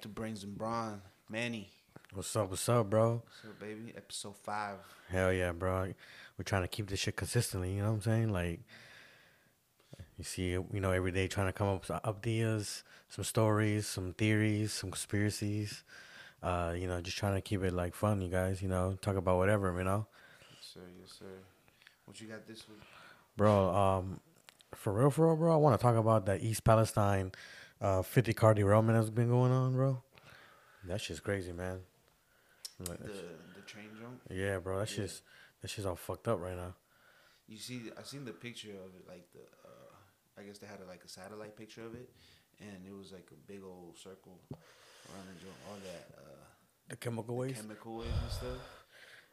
back to Brains and Brawn. Manny. What's up? What's up, bro? What's up, baby? Episode five. Hell yeah, bro. We're trying to keep this shit consistently. You know what I'm saying? Like, you see, you know, every day trying to come up with ideas, some stories, some theories, some conspiracies. Uh, you know, just trying to keep it like fun, you guys. You know, talk about whatever, you know. Yes, sir. Yes, sir. What you got this week, bro? Um, for real, for real, bro. I want to talk about that East Palestine, uh, 50 car derailment that's been going on, bro. That shit's crazy, man. Like, the the train jump. Yeah, bro. That yeah. shit's that shit's all fucked up right now. You see, I seen the picture of it, like the. Uh, I guess they had a, like a satellite picture of it, and it was like a big old circle around the joint. All that. Uh, the chemical waste. Chemical waste and stuff.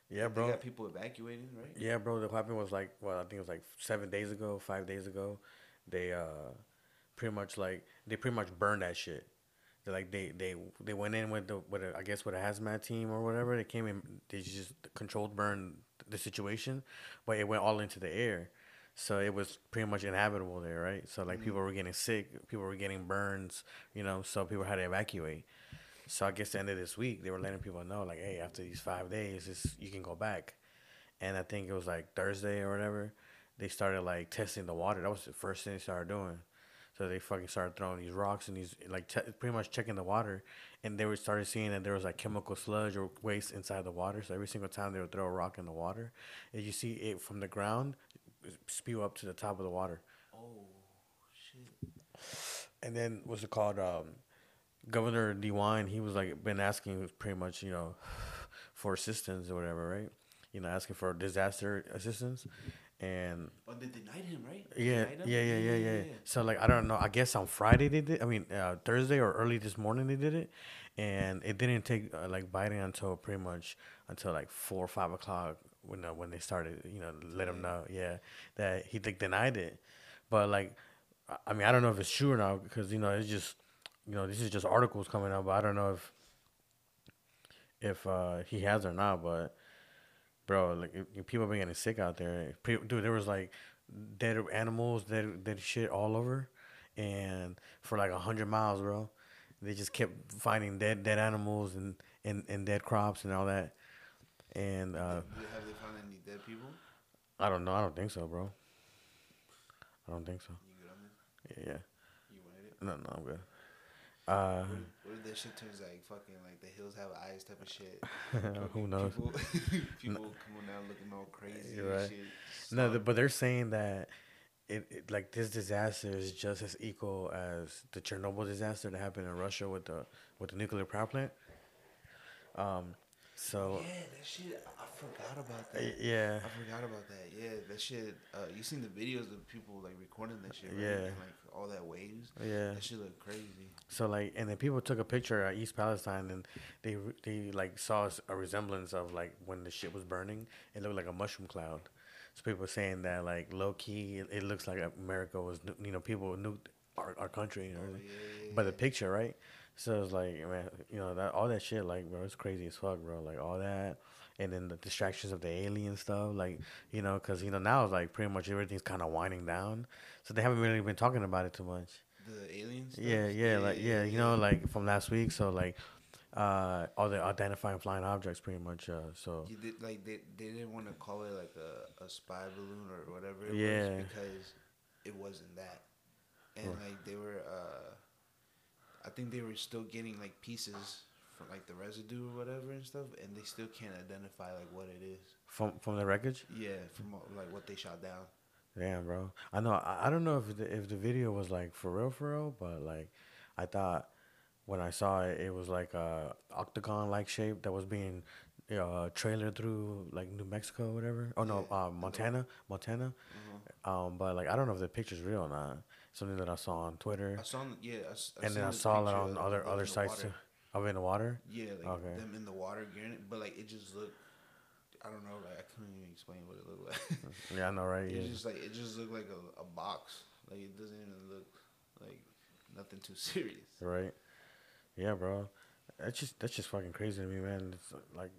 Yeah, bro. They got people evacuating, right? Yeah, bro. The happened was like, well, I think it was like seven days ago, five days ago. They uh, pretty much like they pretty much burned that shit. They like they they they went in with the with a, I guess with a hazmat team or whatever. They came in. They just controlled burn the situation, but it went all into the air. So it was pretty much inhabitable there, right? So like mm-hmm. people were getting sick, people were getting burns, you know. So people had to evacuate. So I guess the end of this week, they were letting people know, like, hey, after these five days, you can go back. And I think it was like Thursday or whatever. They started like testing the water. That was the first thing they started doing. So they fucking started throwing these rocks and these like te- pretty much checking the water, and they were started seeing that there was like chemical sludge or waste inside the water. So every single time they would throw a rock in the water, and you see it from the ground spew up to the top of the water. Oh shit! And then what's it called? Um, Governor DeWine, he was like been asking pretty much you know for assistance or whatever, right? You know, asking for disaster assistance, and oh, they denied him, right? Yeah, him? yeah, yeah, yeah, yeah, yeah. So like I don't know. I guess on Friday they did. I mean uh, Thursday or early this morning they did it, and it didn't take uh, like Biden until pretty much until like four or five o'clock when uh, when they started. You know, let him know. Yeah, that he like denied it, but like I mean I don't know if it's true or not because you know it's just you know this is just articles coming out, but I don't know if if uh, he has or not, but bro. Like people been getting sick out there. Dude, there was like dead animals, dead dead shit all over, and for like a hundred miles, bro. They just kept finding dead dead animals and, and, and dead crops and all that. And uh, have they found any dead people? I don't know. I don't think so, bro. I don't think so. You good on this? Yeah, yeah. You wanted it? No, no, I'm good. Uh, what if that shit turns like fucking like the hills have eyes type of shit? Who knows? People, people no. come on down looking all crazy. Right. no, the, but they're saying that it, it, like this disaster is just as equal as the Chernobyl disaster that happened in Russia with the with the nuclear power plant. Um, so yeah, that shit. I forgot about that. Yeah, I forgot about that. Yeah, that shit. Uh, you seen the videos of people like recording that shit? Right? Yeah, and, like all that waves. Yeah, that shit look crazy. So like, and then people took a picture at East Palestine, and they they like saw a resemblance of like when the shit was burning. It looked like a mushroom cloud. So people were saying that like low key, it, it looks like America was you know people nuked our, our country, you know, oh, yeah, yeah, by the picture, right? So it's like, man, you know, that all that shit, like, bro, it's crazy as fuck, bro. Like all that, and then the distractions of the alien stuff, like, you know, because you know now it's like pretty much everything's kind of winding down, so they haven't really been talking about it too much. The aliens. Yeah, yeah, yeah, like yeah, you know, like from last week. So like, uh, all the identifying flying objects, pretty much. Uh, so you did, like they they didn't want to call it like a, a spy balloon or whatever. yeah. because it wasn't that, and like they were. uh I think they were still getting like pieces from like the residue or whatever and stuff, and they still can't identify like what it is from from the wreckage. Yeah, from like what they shot down. Damn, bro. I know. I, I don't know if the, if the video was like for real, for real, but like I thought when I saw it, it was like a octagon like shape that was being you know, uh, trailer through like New Mexico or whatever. Oh no, yeah. uh, Montana, Montana. Mm-hmm. Um, but like I don't know if the picture's real or not something that I saw on Twitter. I saw, yeah, I, I and then I saw it on other other sites too. Of in the water. Yeah, like okay. them in the water, but like it just looked. I don't know, like I couldn't even explain what it looked like. yeah, I know, right? It yeah. just like it just looked like a, a box. Like it doesn't even look like nothing too serious. Right. Yeah, bro. That's just that's just fucking crazy to me, man. It's like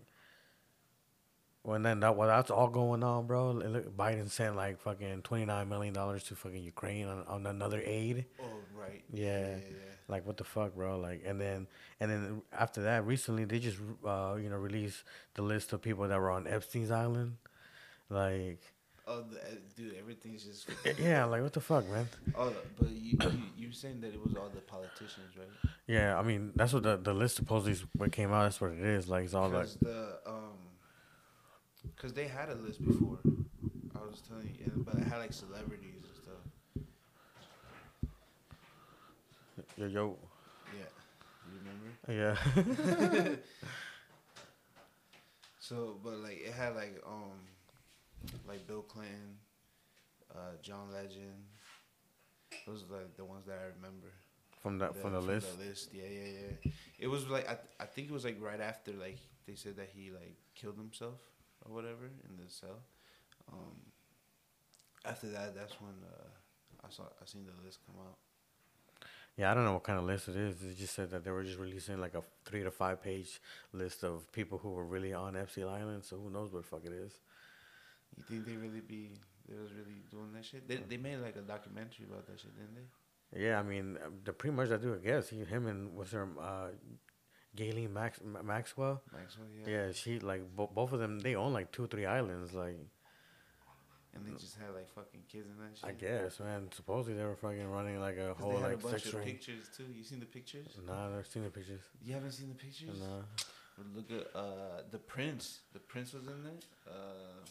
When then that while that's all going on, bro, look, Biden sent like fucking twenty nine million dollars to fucking Ukraine on, on another aid. Oh right. Yeah. yeah, yeah. Like what the fuck, bro? Like and then and then after that, recently they just uh you know released the list of people that were on Epstein's island. Like Oh, the, uh, dude, everything's just. yeah, like what the fuck, man? Oh, but you, you you saying that it was all the politicians, right? Yeah, I mean that's what the the list supposedly what came out. That's what it is. Like it's all like Because the um, because they had a list before. I was telling you, but it had like celebrities and stuff. yo yo. Yeah, you remember? Yeah. So, but like it had like um, like Bill Clinton, uh, John Legend. Those are like the ones that I remember. from that from the list. The list, yeah, yeah, yeah. It was like I, I think it was like right after like they said that he like killed himself or whatever in the cell. Um, after that, that's when uh, I saw I seen the list come out. Yeah, I don't know what kind of list it is. It just said that they were just releasing like a three to five page list of people who were really on Epstein Island. So who knows what the fuck it is? You think they really be they was really doing that shit? They they made like a documentary about that shit, didn't they? Yeah, I mean, uh, the pretty much I do. I guess he, him and what's her, uh, Ghislaine Max Maxwell. Maxwell, Yeah, Yeah, she like bo- both of them. They own like two, three islands. Like And they just had like fucking kids in that shit. I guess, man. Supposedly they were fucking running like a whole they had like a bunch sex of ring. pictures too. You seen the pictures? Nah, I've seen the pictures. You haven't seen the pictures? Nah. Look at uh the prince. The prince was in there. Uh,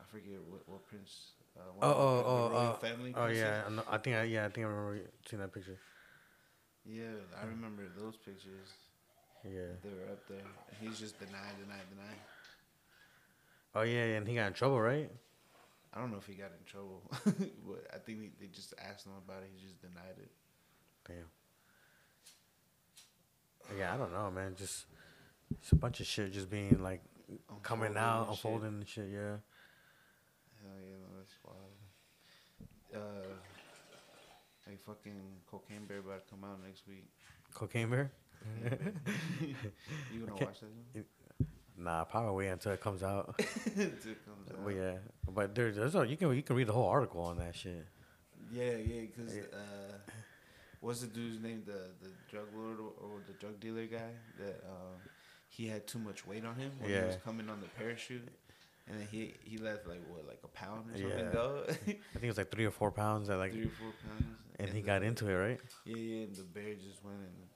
I forget what what prince. Uh, one Oh, oh, oh, oh, family. oh princes. yeah. I, I think I yeah I think I remember seeing that picture. Yeah, I remember those pictures. Yeah. They were up there. And he's just denied, denied, denied. Oh yeah, and he got in trouble, right? I don't know if he got in trouble, but I think they, they just asked him about it. He just denied it. Damn. Yeah, I don't know, man. Just it's a bunch of shit just being like coming out, and shit. unfolding and shit. Yeah. Hell yeah, no, that's wild. Uh, like fucking Cocaine Bear about to come out next week. Cocaine Bear? you gonna watch that? Nah, probably wait until it comes out. Until it comes out. but yeah, but there, there's a, you can you can read the whole article on that shit. Yeah, yeah, because Yeah. uh, what's the dude's name? The the drug lord or, or the drug dealer guy that um, he had too much weight on him when he was coming on the parachute, and then he he left like what like a pound or something Yeah. go, I think it's like three or four pounds that like, three or four pounds, and he the- got into it, right? Yeah, yeah, and the bear just went and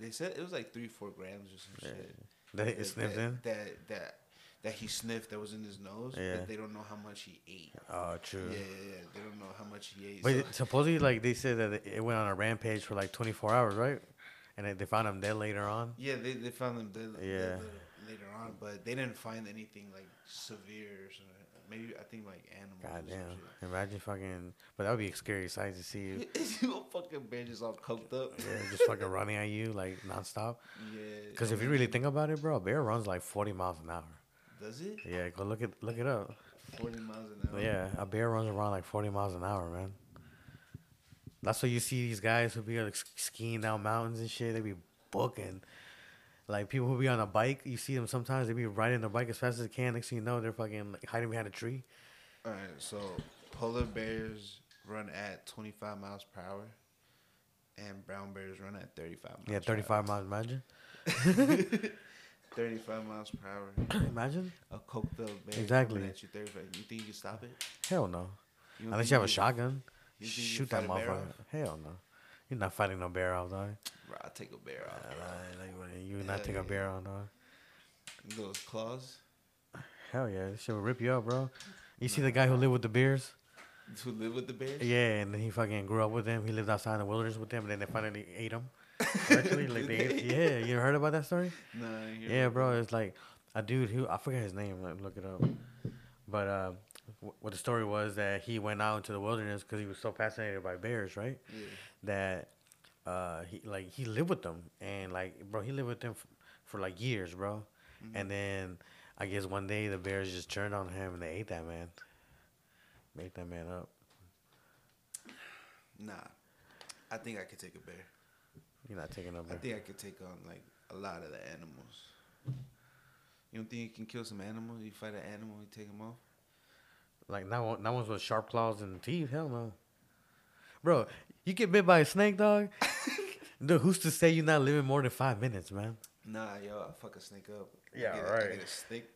they said it was like three four grams or some Yeah. shit. That it that, sniffed that, in. that that that he sniffed that was in his nose, Yeah. but they don't know how much he ate. Oh, true. Yeah, yeah, yeah. They don't know how much he ate. But so- supposedly, like they said that it went on a rampage for like 24 hours, right? And they found him dead later on. Yeah, they, they found him dead, Yeah. dead later, later on, but they didn't find anything like severe or something. Maybe I think like animals. God damn! Imagine fucking. But that would be a scary sight to see. you. you a fucking bear just all coked up. Yeah, just fucking running at you like nonstop. Yeah. Because if you really think about it, bro, a bear runs like 40 miles an hour. does it Yeah, go look it look it up. forty miles an hour? Yeah, a bear runs around like 40 miles an hour, man. That's why you see these guys who be like skiing down mountains and shit. They be booking. Like people who be on a bike, you see them sometimes. They be riding their bike as fast as they can. Next thing you know, they're fucking like, hiding behind a tree. All right, so polar bears run at twenty five miles per hour, and brown bears run at thirty five. miles Yeah, 35 miles. Imagine. Thirty five miles per hour. Imagine. A coked up bear Exactly. at you thirty five. You think you can stop it? Hell no. You Unless you have a shotgun, you think you shoot that motherfucker. Hell no. You're not fighting no bear off, dog. Bro, I'll take a bear off. Bro. like, you would not take yeah. a bear on, dog. Those claws. Hell yeah, this shit will rip you up, bro. You see the guy who lived with the bears? Who lived with the bears? Yeah, and then he fucking grew up with them. He lived outside in the wilderness with them, and then they finally ate him. Actually, like they, ate, yeah, you heard about that story? I hear Yeah, bro, it's like a dude who I forget his name. Like, look it up. But uh, wh- what the story was that he went out into the wilderness because he was so fascinated by bears, right? Yeah. That uh, he like he lived with them, and like bro, he lived with them f- for like years, bro. Mm-hmm. And then I guess one day the bears just turned on him and they ate that man. Ate that man up. Nah. I think I could take a bear. You're not taking no I think I could take on like a lot of the animals. You don't think you can kill some animals? You fight an animal, you take them off. Like one, not ones with sharp claws and teeth. Hell no, bro. You get bit by a snake, dog. Dude, who's to say you're not living more than five minutes, man? Nah, yo, I fuck a snake up. I Yeah, get a- I right. get a stick,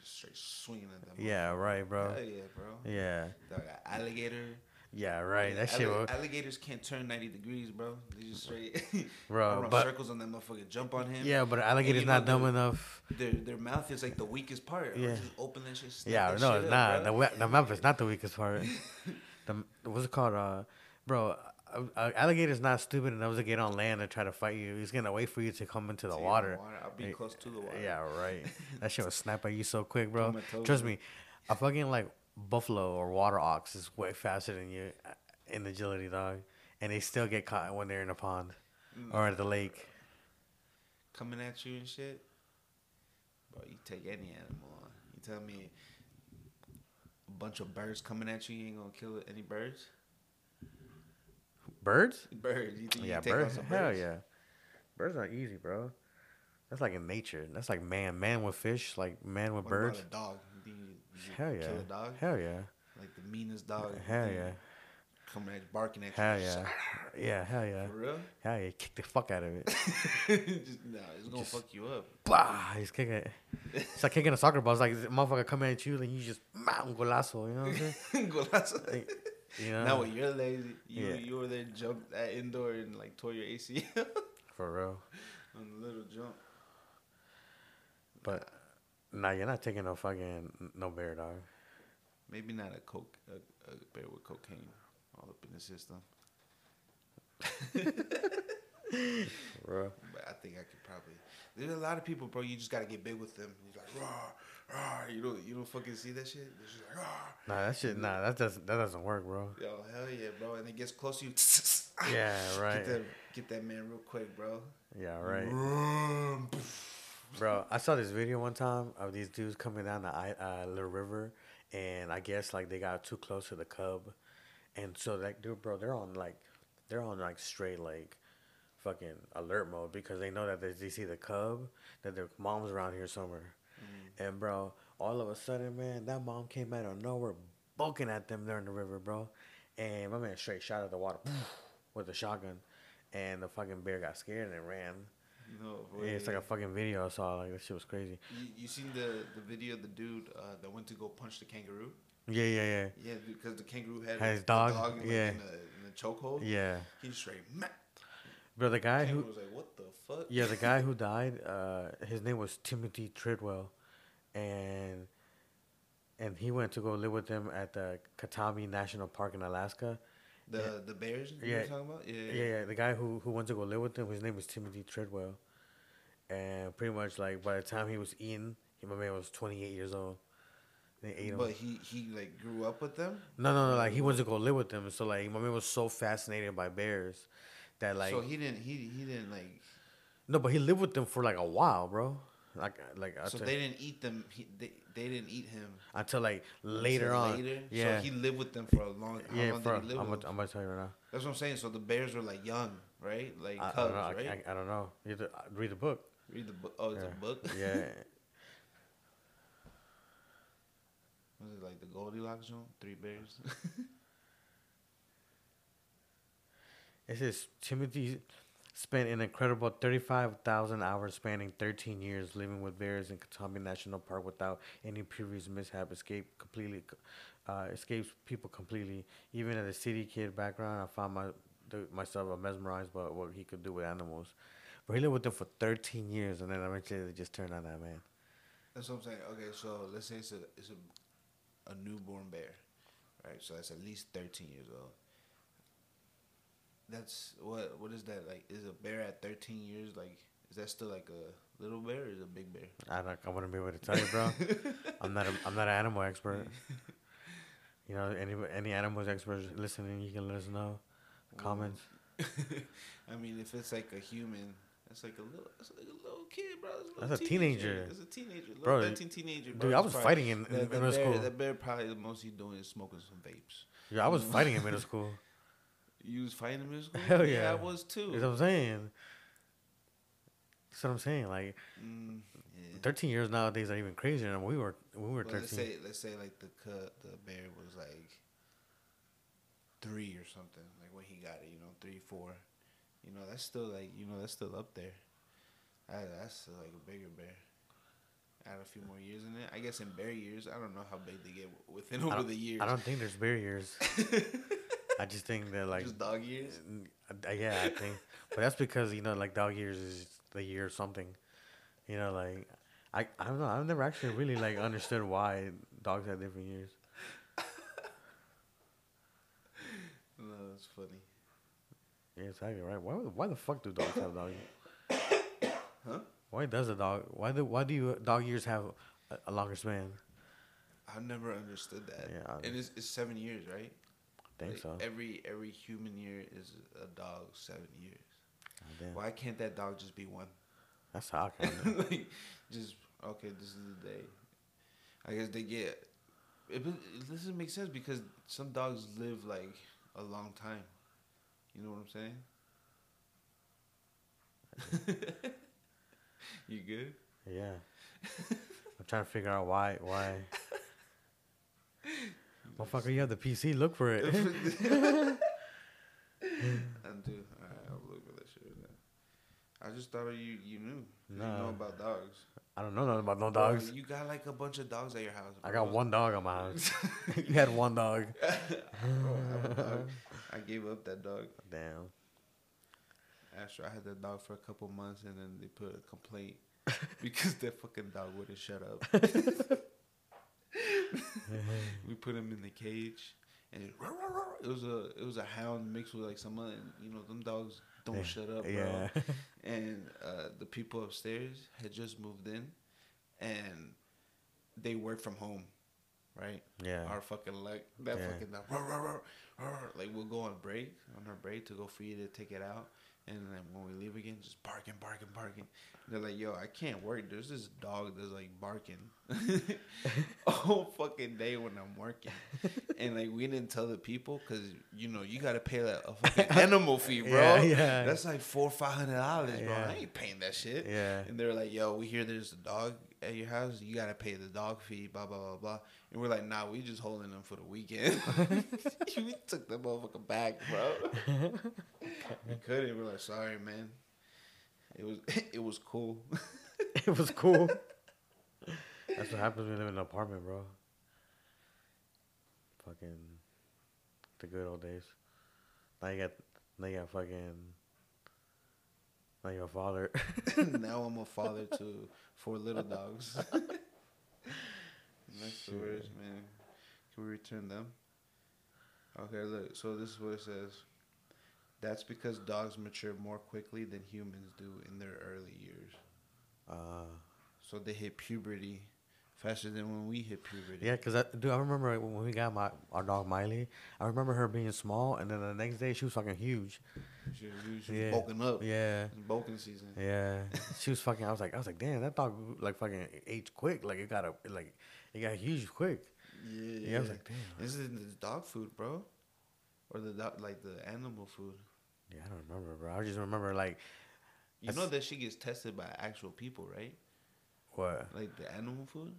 just straight swinging at them. Yeah, right, bro. Hell yeah, bro. Yeah, Dog, a alligator. yeah, right. That Alli- shit, was, Alligators can't turn ninety degrees, bro. They just straight bro. run But circles on that motherfucker, jump on him. yeah, but an alligator's you know not dumb the- enough. Their their mouth is like the weakest part. Yeah. Yeah. Just open that shit. Yeah, that no, shit it's up, not. The bro. we- the mouth is not the weakest part. the what's it called, uh, bro? A, a alligator's not stupid enough to get on land and try to fight you. He's gonna wait for you to come into the it in water. I'll be Eh, close to the water. Yeah, right. that shit will snap at you so quick, bro. Put my toes Trust me, a fucking like buffalo or water ox is way faster than you in agility, dog. And they still get caught when they're in a pond Mm. or at the lake. coming at you and shit. Bro, you take any animal on. You tell me a bunch of birds coming at you, you ain't gonna kill any birds? Birds? Birds. You oh, you Yeah, take birds. some Hell birds? yeah. Birds are easy, bro. That's like in nature. That's like man, man with fish, like man with What birds. dog? You think you, you Hell kill yeah. a dog? Hell yeah. Like the meanest dog. Hell yeah. Coming at you, barking at you. Hell yeah. Yeah, hell yeah. For real? Hell yeah. Kick the fuck out of it. just, nah, it's gonna Just- fuck you up. Blah! He's kicking it. It's like kicking a soccer ball. It's like motherfucker coming at you, then you just man, golazo. You know what I'm saying? Golazo. Like, You know? Now when you're lazy, you Yeah. you were there, jumped that indoor and like tore your ACL For real. on the little jump. But nah, you're not taking no fucking no bear dog. Maybe not a coke, a, a bear with cocaine all up in the system. Bro. But I think I could probably. There's a lot of people, bro. You just gotta get big with them. You're like, rah, rah. You don't, you don't fucking see that shit. They're just like, rah. Nah, that shit. Nah, that doesn't. That doesn't work, bro. Yo, hell yeah, bro. And it gets close to you. Yeah, right. Get that, get that man real quick, bro. Yeah, right. Bro, I saw this video one time of these dudes coming down the uh, little river, and I guess like they got too close to the cub, and so like dude, bro, they're on like they're on like straight like fucking alert mode because they know that they, they see the cub that their mom's around here somewhere, and bro, all of a sudden, man, that mom came out of nowhere, bulking at them there in the river, bro, and my man straight shot at the water with a shotgun, and the fucking bear got scared and ran. No, Yeah, it's like a fucking video I saw. Like that shit was crazy. You, you seen the, the video of the dude uh, that went to go punch the kangaroo? Yeah, yeah, yeah, Yeah, because the kangaroo had, Had his the dog? like, Yeah. in, the, in the chokehold. yeah. He straight. Meh. Bro, the guy Kangaroo who, was like, "What the fuck?" yeah, the guy who died, uh, his name was Timothy Treadwell, and and he went to go live with them at the Katmai National Park in Alaska. The Yeah. the bears you Yeah. talking about? Yeah. Yeah, yeah, the guy who who went to go live with them, his name was Timothy Treadwell, and pretty much like by the time he was eaten, he, my man was twenty eight years old. They ate him. But he he like grew up with them. No, no, no. Like he went to go live with them, so like my man was so fascinated by bears that like so he didn't he he didn't like. no, but he lived with them for like a while, bro. Like like So they didn't eat them. He, they they didn't eat him until like later until on. Later. Yeah, So he lived with them for a long. How yeah. long For, did he live I'm, with gonna, them? I'm gonna tell you right now. That's what I'm saying. So the bears were like young, right? Like I, cubs, don't know. I, right? I, I don't know. You have to uh, read the book. Read the book. Oh, it's yeah. a book. yeah. Was it like the Goldilocks zone? Three bears. It says Timothy spent an incredible 35,000 hours spanning 13 years living with bears in Katmai National Park without any previous mishap. Escaped completely, uh, escapes people completely. Even as a city kid background, I found my myself mesmerized by what he could do with animals. But he lived with them for 13 years, and then eventually they just turned on that man. That's what I'm saying. Okay, so let's say it's a it's a, a newborn bear, right? So that's at least 13 years old. That's what what is that like? Is a bear at 13 years like? Is that still like a little bear or is it a big bear? I don't, I wouldn't be able to tell you, bro. I'm not a, I'm not an animal expert. You know, any any animals experts listening, you can let us know. Comments. I mean, if it's like a human, that's like a little, that's like a little kid, bro. That's a, That's little a teenager. That's a teenager, little Bro, 13 teenager. Bro. Dude, I was probably- fighting in, in that, that middle bear, school. That bear probably the most he's doing is smoking some vapes. Yeah, I was fighting in middle school. You was fighting in middle school? Hell Yeah, yeah. I was too. You know what I'm saying? That's what I'm saying. Like, Mm, yeah. 13 years nowadays are even crazier than we were when we were But 13. let's say let's say like the cut the bear was like three or something like when he got it you know three four you know that's still like you know that's still up there that, that's like a bigger bear add a few more years in it I guess in bear years I don't know how big they get within over the years I don't think there's bear years. I just think that like, just dog years yeah, I think, but that's because you know like dog years is the year or something. You know, like I I don't know. I've never actually really like understood why dogs have different years. no that's funny Yeah, exactly right. Why why the fuck do dogs have dog years? huh Why does a dog? Why do why do you dog years have a, a longer span? I've never understood that Yeah, and it's, it's seven years right think Like, so. every every human year is a dog seven years ah, Damn. why can't that dog just be one That's how I of. like, just okay. This is the day. I guess they get. It, it doesn't make sense because some dogs live like a long time. You know what I'm saying? you good? Yeah. I'm trying to figure out why why. Motherfucker, you have the PC. Look for it. I do. Alright, I'll look at that shit. right. I just thought you you knew. You Nah. know about dogs. I don't know nothing about no Bro, dogs. you got like a bunch of dogs at your house. I got one dog on my house. you had one dog. Bro, oh, I, dog. I gave up that dog. Damn. After I had that dog for a couple months, and then they put a complaint because that fucking dog wouldn't shut up. we put him in the cage, and it, it was a it was a hound mixed with like some other, you know, them dogs don't Yeah. shut up, bro. Yeah. And uh, the people upstairs had just moved in, and they work from home, right? Yeah. Our fucking luck, that Yeah. fucking dog, like we'll go on break, on our break to go feed it, take it out, and then when we leave again, just barking, barking, barking. They're like, "Yo, I can't work. There's this dog that's like barking all fucking day when I'm working." And like we didn't tell the people because you know you gotta pay like a fucking animal fee, bro. Yeah, yeah. That's like four, five hundred dollars, bro. Yeah. I ain't paying that shit. Yeah. And they're like, "Yo, we hear there's a dog at your house. You gotta pay the dog fee." Blah blah blah blah. And we're like, "Nah, we just holding them for the weekend." we took the motherfucker back, bro. we couldn't. We're like, "Sorry, man." It was it was cool. it was cool. That's what happens when you live in an apartment, bro. Fucking the good old days. Now you got now you got fucking now you're a father. now I'm a father to four little dogs. The Shit. worst, man. Can we return them? Okay, look. So this is what it says. That's because dogs mature more quickly than humans do in their early years. uh, So they hit puberty faster than when we hit puberty. yeah, cause I, dude, I remember when we got my our dog Miley. I remember her being small, and then the next day she was fucking huge. She, she, she was Yeah. bulking up. Yeah, In bulking season. yeah. she was fucking. I was like, I was like, damn, that dog like fucking aged quick. Like it got a like it got huge quick. Yeah, Yeah, yeah. I was like, damn. This is the dog food, bro, or the dog, like the animal food. Yeah, I don't remember, bro. I just remember like You know that she gets tested by actual people, right? what? Like the animal food.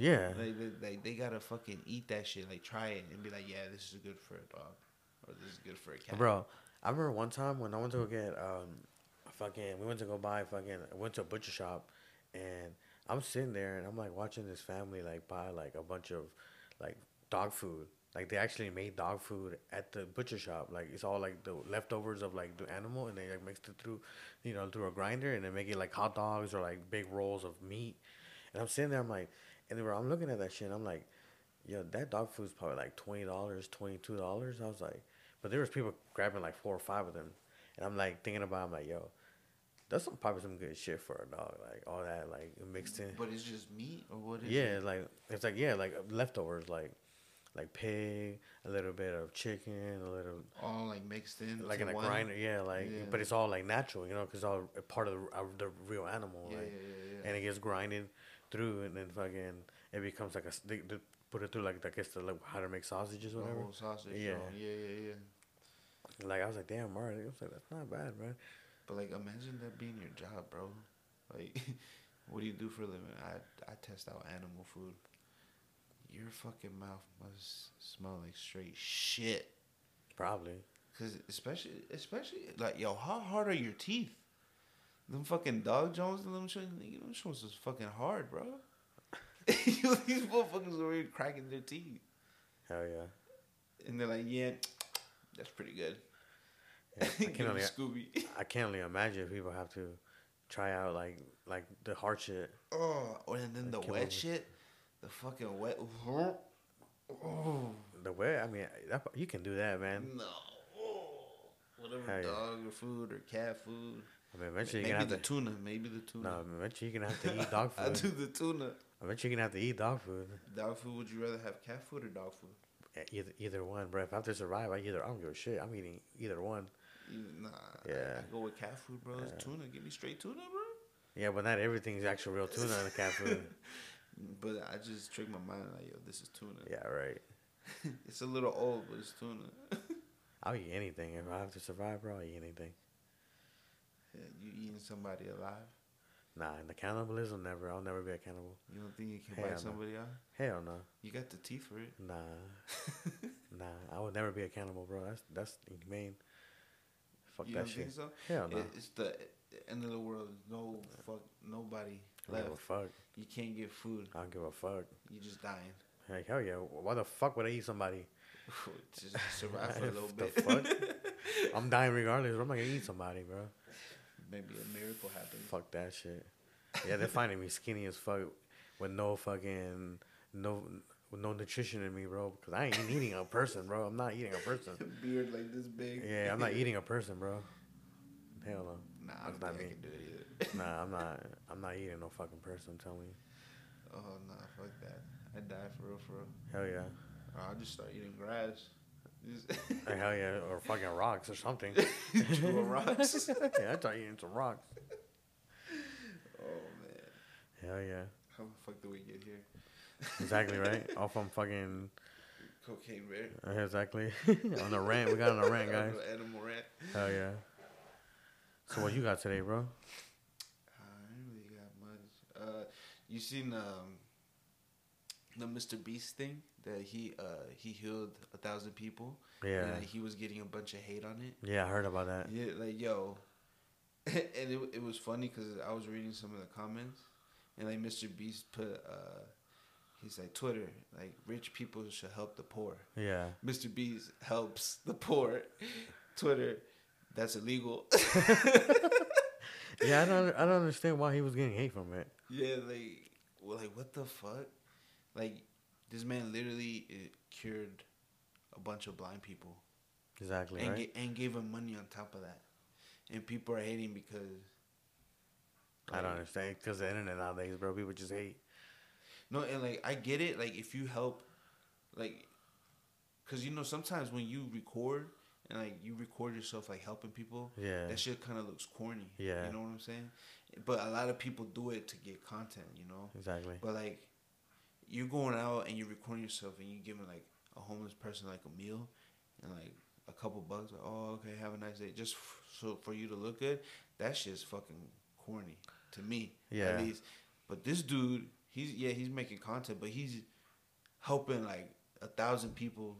Yeah, Like they, like they gotta fucking eat that shit, like try it and be like, yeah, this is good for a dog, or this is good for a cat. bro. I remember one time when I went to go get um, fucking. We went to go buy fucking. I went to a butcher shop, and I'm sitting there and I'm like watching this family like buy like a bunch of like dog food. Like they actually made dog food at the butcher shop. Like it's all like the leftovers of like the animal, and they like mixed it through, you know, through a grinder, and they make it like hot dogs or like big rolls of meat. And I'm sitting there, I'm like, and then I'm looking at that shit, and I'm like, yo, that dog food's probably like twenty dollars, twenty two dollars. I was like, but there was people grabbing like four or five of them, and I'm like thinking about, it, I'm like, yo, that's some probably some good shit for a dog, like all that like mixed in. But it's just meat, or what is Yeah, it? like it's like yeah, like leftovers, like like pig, a little bit of chicken, a little all like mixed in, like in a grinder, yeah, like Yeah. but it's all like natural, you know, because all part of the, of the real animal, Yeah, like, yeah, yeah, yeah. and it gets grinded through, and then fucking it becomes like a they, they put it through like I guess the like how to make sausages, or whatever. sausage. Yeah. Yeah, yeah, yeah, yeah. Like I was like, damn, Mark, I was like, that's not bad, man. But like, imagine that being your job, bro. Like, what do you do for a living? I I test out animal food. Your fucking mouth must smell like straight shit. Probably. Cause especially especially like yo, how hard are your teeth? Them fucking dog Jones and them shit, nigga, them shits is fucking hard, bro. These motherfuckers are already cracking their teeth, Hell yeah. and they're like, yeah, that's pretty good. Yeah, I can only Scooby. I can't only imagine if people have to try out like like the hard shit. Oh, oh and then the wet shit, the fucking wet. Oh The wet. I mean, that, you can do that, man. no, oh, whatever Hell yeah. dog or food or cat food. I mean, eventually maybe you're gonna the have to. tuna. Maybe the tuna. No, eventually you're gonna have to eat dog food. I do the tuna. Eventually you're gonna have to eat dog food. Dog food? Would you rather have cat food or dog food? Eh, Either either one, bro. If I have to survive, I either I don't give a shit. I'm eating either one. Nah. Yeah. I, go with cat food, bro. It's tuna. Give me straight tuna, bro. Yeah, but not everything's actual real tuna in the cat food. But I just trick my mind like, yo, this is tuna. Yeah, right. It's a little old, but it's tuna. I'll eat anything if I have to survive, bro. I'll eat anything. You eating somebody alive? Nah, in the cannibalism, never. I'll never be a cannibal. You don't think you can Hell bite no. somebody out? Hell no. You got the teeth for it. Nah, nah. I would never be a cannibal, bro. That's that's inhumane. Fuck you that don't shit. think so? Hell no. It, it's the end of the world. No fuck, nobody I don't give a fuck. You can't get food. I don't give a fuck. You just dying. Like hell yeah. Why the fuck would I eat somebody? just survive for a little The bit. fuck? I'm dying regardless. I'm not gonna eat somebody, bro. Maybe a miracle happens. Fuck that shit. Yeah, they're finding me skinny as fuck with no fucking no with no nutrition in me, bro. Because I ain't eating a person, bro. I'm not eating a person. Beard like this big. Yeah, I'm not eating a person, bro. Hell no. Nah, I That's don't not think I me. can do it either. Nah, I'm not. I'm not eating no fucking person. I'm telling you. Oh nah, fuck that. I die for real, for real. Hell yeah. Or I'll just start eating grass. Like, hell yeah, or fucking rocks or something. on rocks. yeah, I start you some rocks. Oh man, Hell yeah. how the fuck do we get here? Exactly right. Off on fucking Cocaine rare. uh, exactly on the rant. We got on the rant, guys. Animal rant. Hell yeah. So what you got today, bro? I really got much. Uh, you seen um the Mr. Beast thing that he uh he healed a thousand people. Yeah. And like, he was getting a bunch of hate on it. Yeah, I heard about that. Yeah, like yo, and it it was funny because I was reading some of the comments, and like Mr. Beast put uh, he's like Twitter like rich people should help the poor. Yeah. Mr. Beast helps the poor. Twitter, that's illegal. Yeah, I don't. I don't understand why he was getting hate from it. yeah, like well, like what the fuck? Like this man literally uh, cured a bunch of blind people Exactly and right. ga- and gave him money on top of that, and people are hating because. I don't understand because the internet nowadays, bro. People just hate. No, and like I get it. Like if you help, like, cause you know sometimes when you record and like you record yourself like helping people, Yeah. that shit kind of looks corny. Yeah. you know what I'm saying. But a lot of people do it to get content, you know. Exactly. But like, you're going out and you're recording yourself and you're giving like a homeless person like a meal and like a couple bucks. Like, oh, okay, have a nice day. Just f- so for you to look good. That shit's fucking corny to me. Yeah. At least. But this dude, he's yeah, he's making content, but he's helping like a thousand people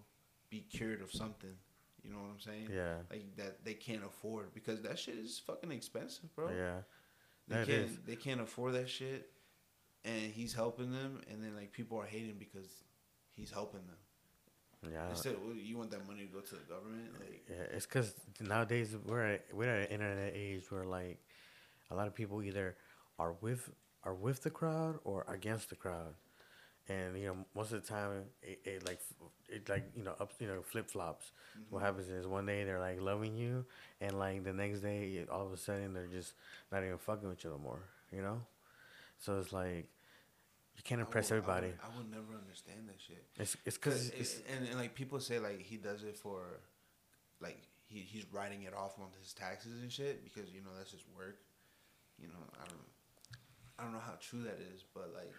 be cured of something. You know what I'm saying? Yeah. Like that they can't afford because that shit is fucking expensive, bro. Yeah. They That can't is. they can't afford that shit, and he's helping them, and then like people are hating because he's helping them. Yeah. Instead, you want that money to go to the government, like Yeah, it's because nowadays we're at, we're at an internet age where like a lot of people either are with are with the crowd or against the crowd, and you know most of the time it, it like it like you know up you know flip flops. What mm-hmm. happens is one day they're like loving you, and like the next day all of a sudden they're just not even fucking with you no more. You know, so it's like you can't I impress will- I everybody. I would never understand that shit. It's it's Cause it- and, and like people say like he does it for, like he he's writing it off on his taxes and shit because you know that's his work. You know I don't, I don't know how true that is, but like,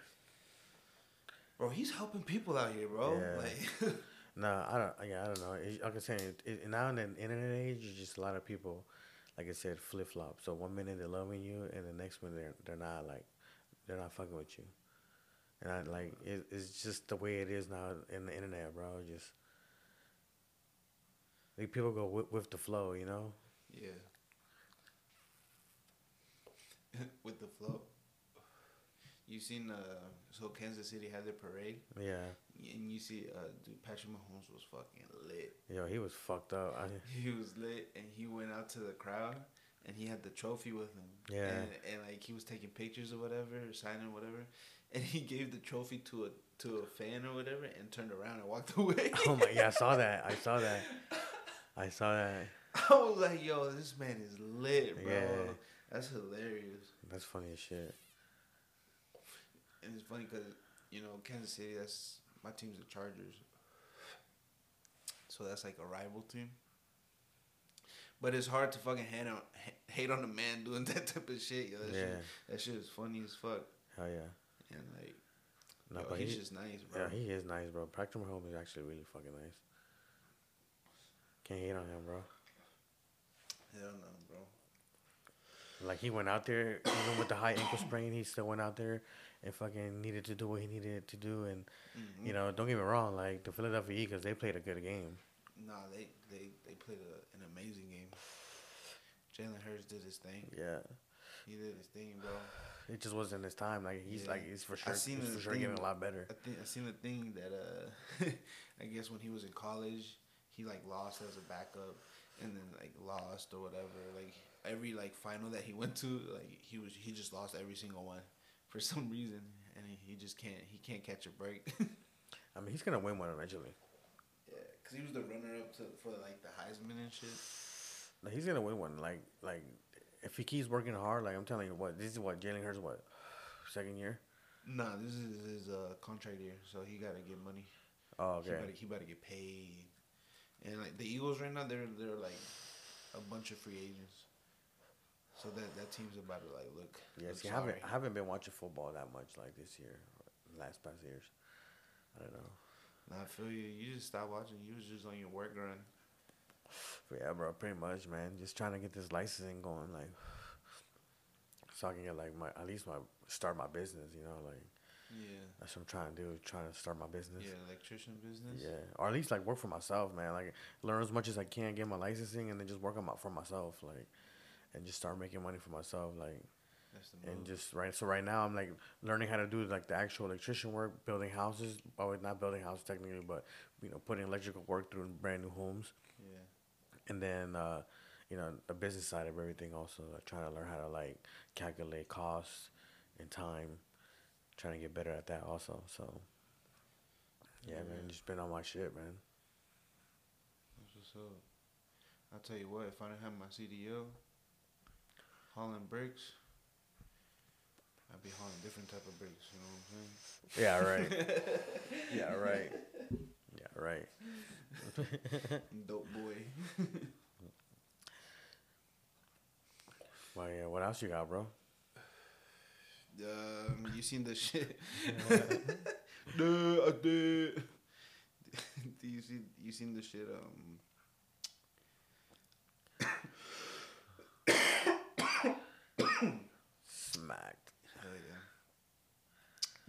bro, he's helping people out here, bro. Yeah. Like, No, I don't. Yeah, I don't know. It, like I it, it, now in the internet age, it's just a lot of people, like I said, flip flop. So one minute they're loving you, and the next minute they're they're not like, they're not fucking with you. And I like it, it's just the way it is now in the internet, bro. Just like people go with, with the flow, you know. Yeah. With the flow. You seen uh so Kansas City had their parade Yeah, and you see uh dude Patrick Mahomes was fucking lit. yo, he was fucked up. I, He was lit and he went out to the crowd and he had the trophy with him. Yeah. And, and like he was taking pictures or whatever, or signing or whatever. And he gave the trophy to a to a fan or whatever and turned around and walked away. oh my, yeah, I saw that. I saw that. I saw that. I was like, yo, this man is lit, bro. Yeah. That's hilarious. That's funny as shit. And it's funny because, you know, Kansas City, that's my team's the Chargers. So that's like a rival team. But it's hard to fucking hate on, hate on a man doing that type of shit. Yo. That, Yeah. shit, that shit is funny as fuck. Hell yeah. And like, No, yo, but he's he, just nice, bro. yeah, he is nice, bro. Patrick Mahomes is actually really fucking nice. Can't hate on him, bro. Hell no, bro. Like he went out there, even with the high ankle sprain, he still went out there and fucking needed to do what he needed to do. And Mhm. you know, don't get me wrong, like the Philadelphia Eagles, they played a good game. Nah, they, they, they played a, an amazing game. Jalen Hurts did his thing. Yeah, He did his thing, bro. it just wasn't his time. Like he's Yeah. like he's for sure. I seen he's for sure thing- getting a lot better. I think I seen the thing that uh, I guess when he was in college, he like lost as a backup, and then like lost or whatever. Like every like final that he went to, like he was he just lost every single one for some reason, and he, he just can't he can't catch a break. I mean, he's gonna win one eventually. Yeah, cause he was the runner up to for like the Heisman and shit. Like, he's gonna win one. Like like if he keeps working hard, like I'm telling you, what this is what Jalen Hurts what second year. Nah, this is his uh, contract year, so he gotta get money. Oh He okay. better, he better get paid. And like the Eagles right now, they're they're like a bunch of free agents. So that that team's about to like look. Yeah, see, I haven't. I haven't been watching football that much like this year, last past years. I don't know. I feel you. You just stopped watching. You was just on your work run. Yeah, bro, pretty much, man. Just trying to get this licensing going, like, so I can get like my at least my start my business. You know, like Yeah. that's what I'm trying to do. Trying to start my business. Yeah, electrician business. Yeah, or at least like work for myself, man. Like learn as much as I can, get my licensing, and then just work on my for myself, like, and just start making money for myself, like, That's the move. And just right. So right now I'm like learning how to do like the actual electrician work, building houses. Well, not building houses technically, but you know, putting electrical work through brand new homes, yeah. and then uh, you know the business side of everything. Also, like, trying to learn how to like calculate costs and time. Trying to get better at that also. So yeah, man, Yeah. just been on my shit, man. That's what's up. I'll tell you what. If I didn't have my CDL, hauling bricks, I'd be hauling different type of bricks. You know what I'm saying? Yeah, right. yeah, right. Yeah, right. Dope boy. Well, yeah. What else you got, bro? Um, you seen the shit? no, I did. You see? You seen the shit? Um, Smacked. hell yeah.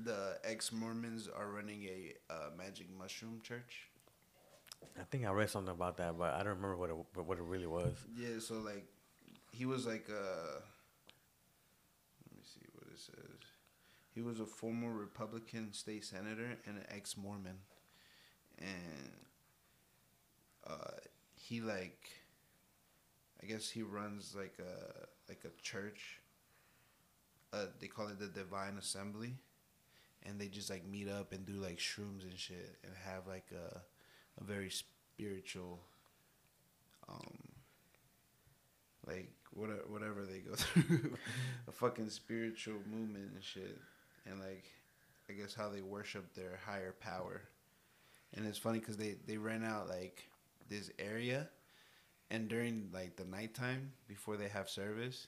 The ex Mormons are running a uh, magic mushroom church. I think I read something about that, but I don't remember what it what it really was. Yeah, so like, he was like uh Let me see what it says. He was a former Republican state senator and an ex Mormon, and uh, he like, I guess he runs like a like a church. Uh, they call it the Divine Assembly, and they just like meet up and do like shrooms and shit, and have like a a very spiritual, um, like whatever whatever they go through, a fucking spiritual movement and shit, and like I guess how they worship their higher power, and it's funny because they they rent out like this area, and during like the nighttime before they have service,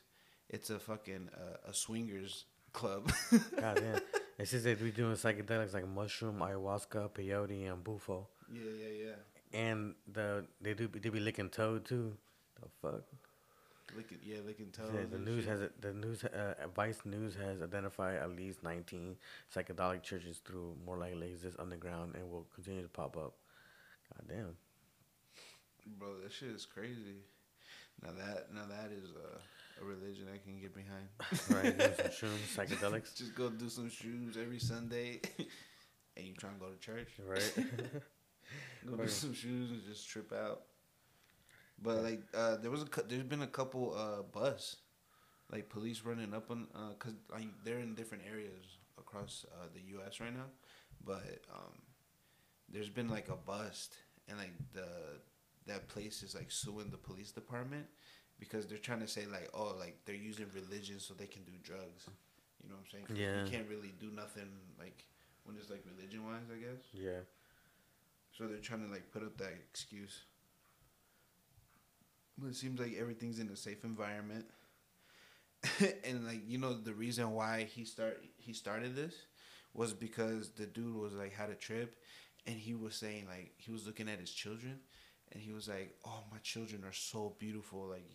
it's a fucking uh, a swingers club. God damn. It says they be doing psychedelics like mushroom, ayahuasca, peyote, and bufo, yeah, yeah, yeah. and the they do they be licking toad too. The fuck? licking, yeah, licking toes. Yeah, the news shit. has the news uh, Vice News has identified at least 19 psychedelic churches through more likely exist underground and will continue to pop up. God damn. Bro, that shit is crazy. Now that now that is a, a religion I can get behind. Right, doing some shrooms, psychedelics. Just go do some shrooms every Sunday, and you try and go to church. Right. Go do some shoes and just trip out. But like, uh, there was a there's been a couple uh bus, like police running up on uh, cause like they're in different areas across uh, the U.S. right now, but um, there's been like a bust and like the that place is like suing the police department because they're trying to say like oh like they're using religion so they can do drugs. You know what I'm saying? Yeah. You can't really do nothing like when it's like religion wise, I guess. yeah. So they're trying to like put up that excuse. But it seems like everything's in a safe environment. and like you know the reason why he start he started this was because the dude was like had a trip and he was saying like he was looking at his children and he was like, "Oh, my children are so beautiful." Like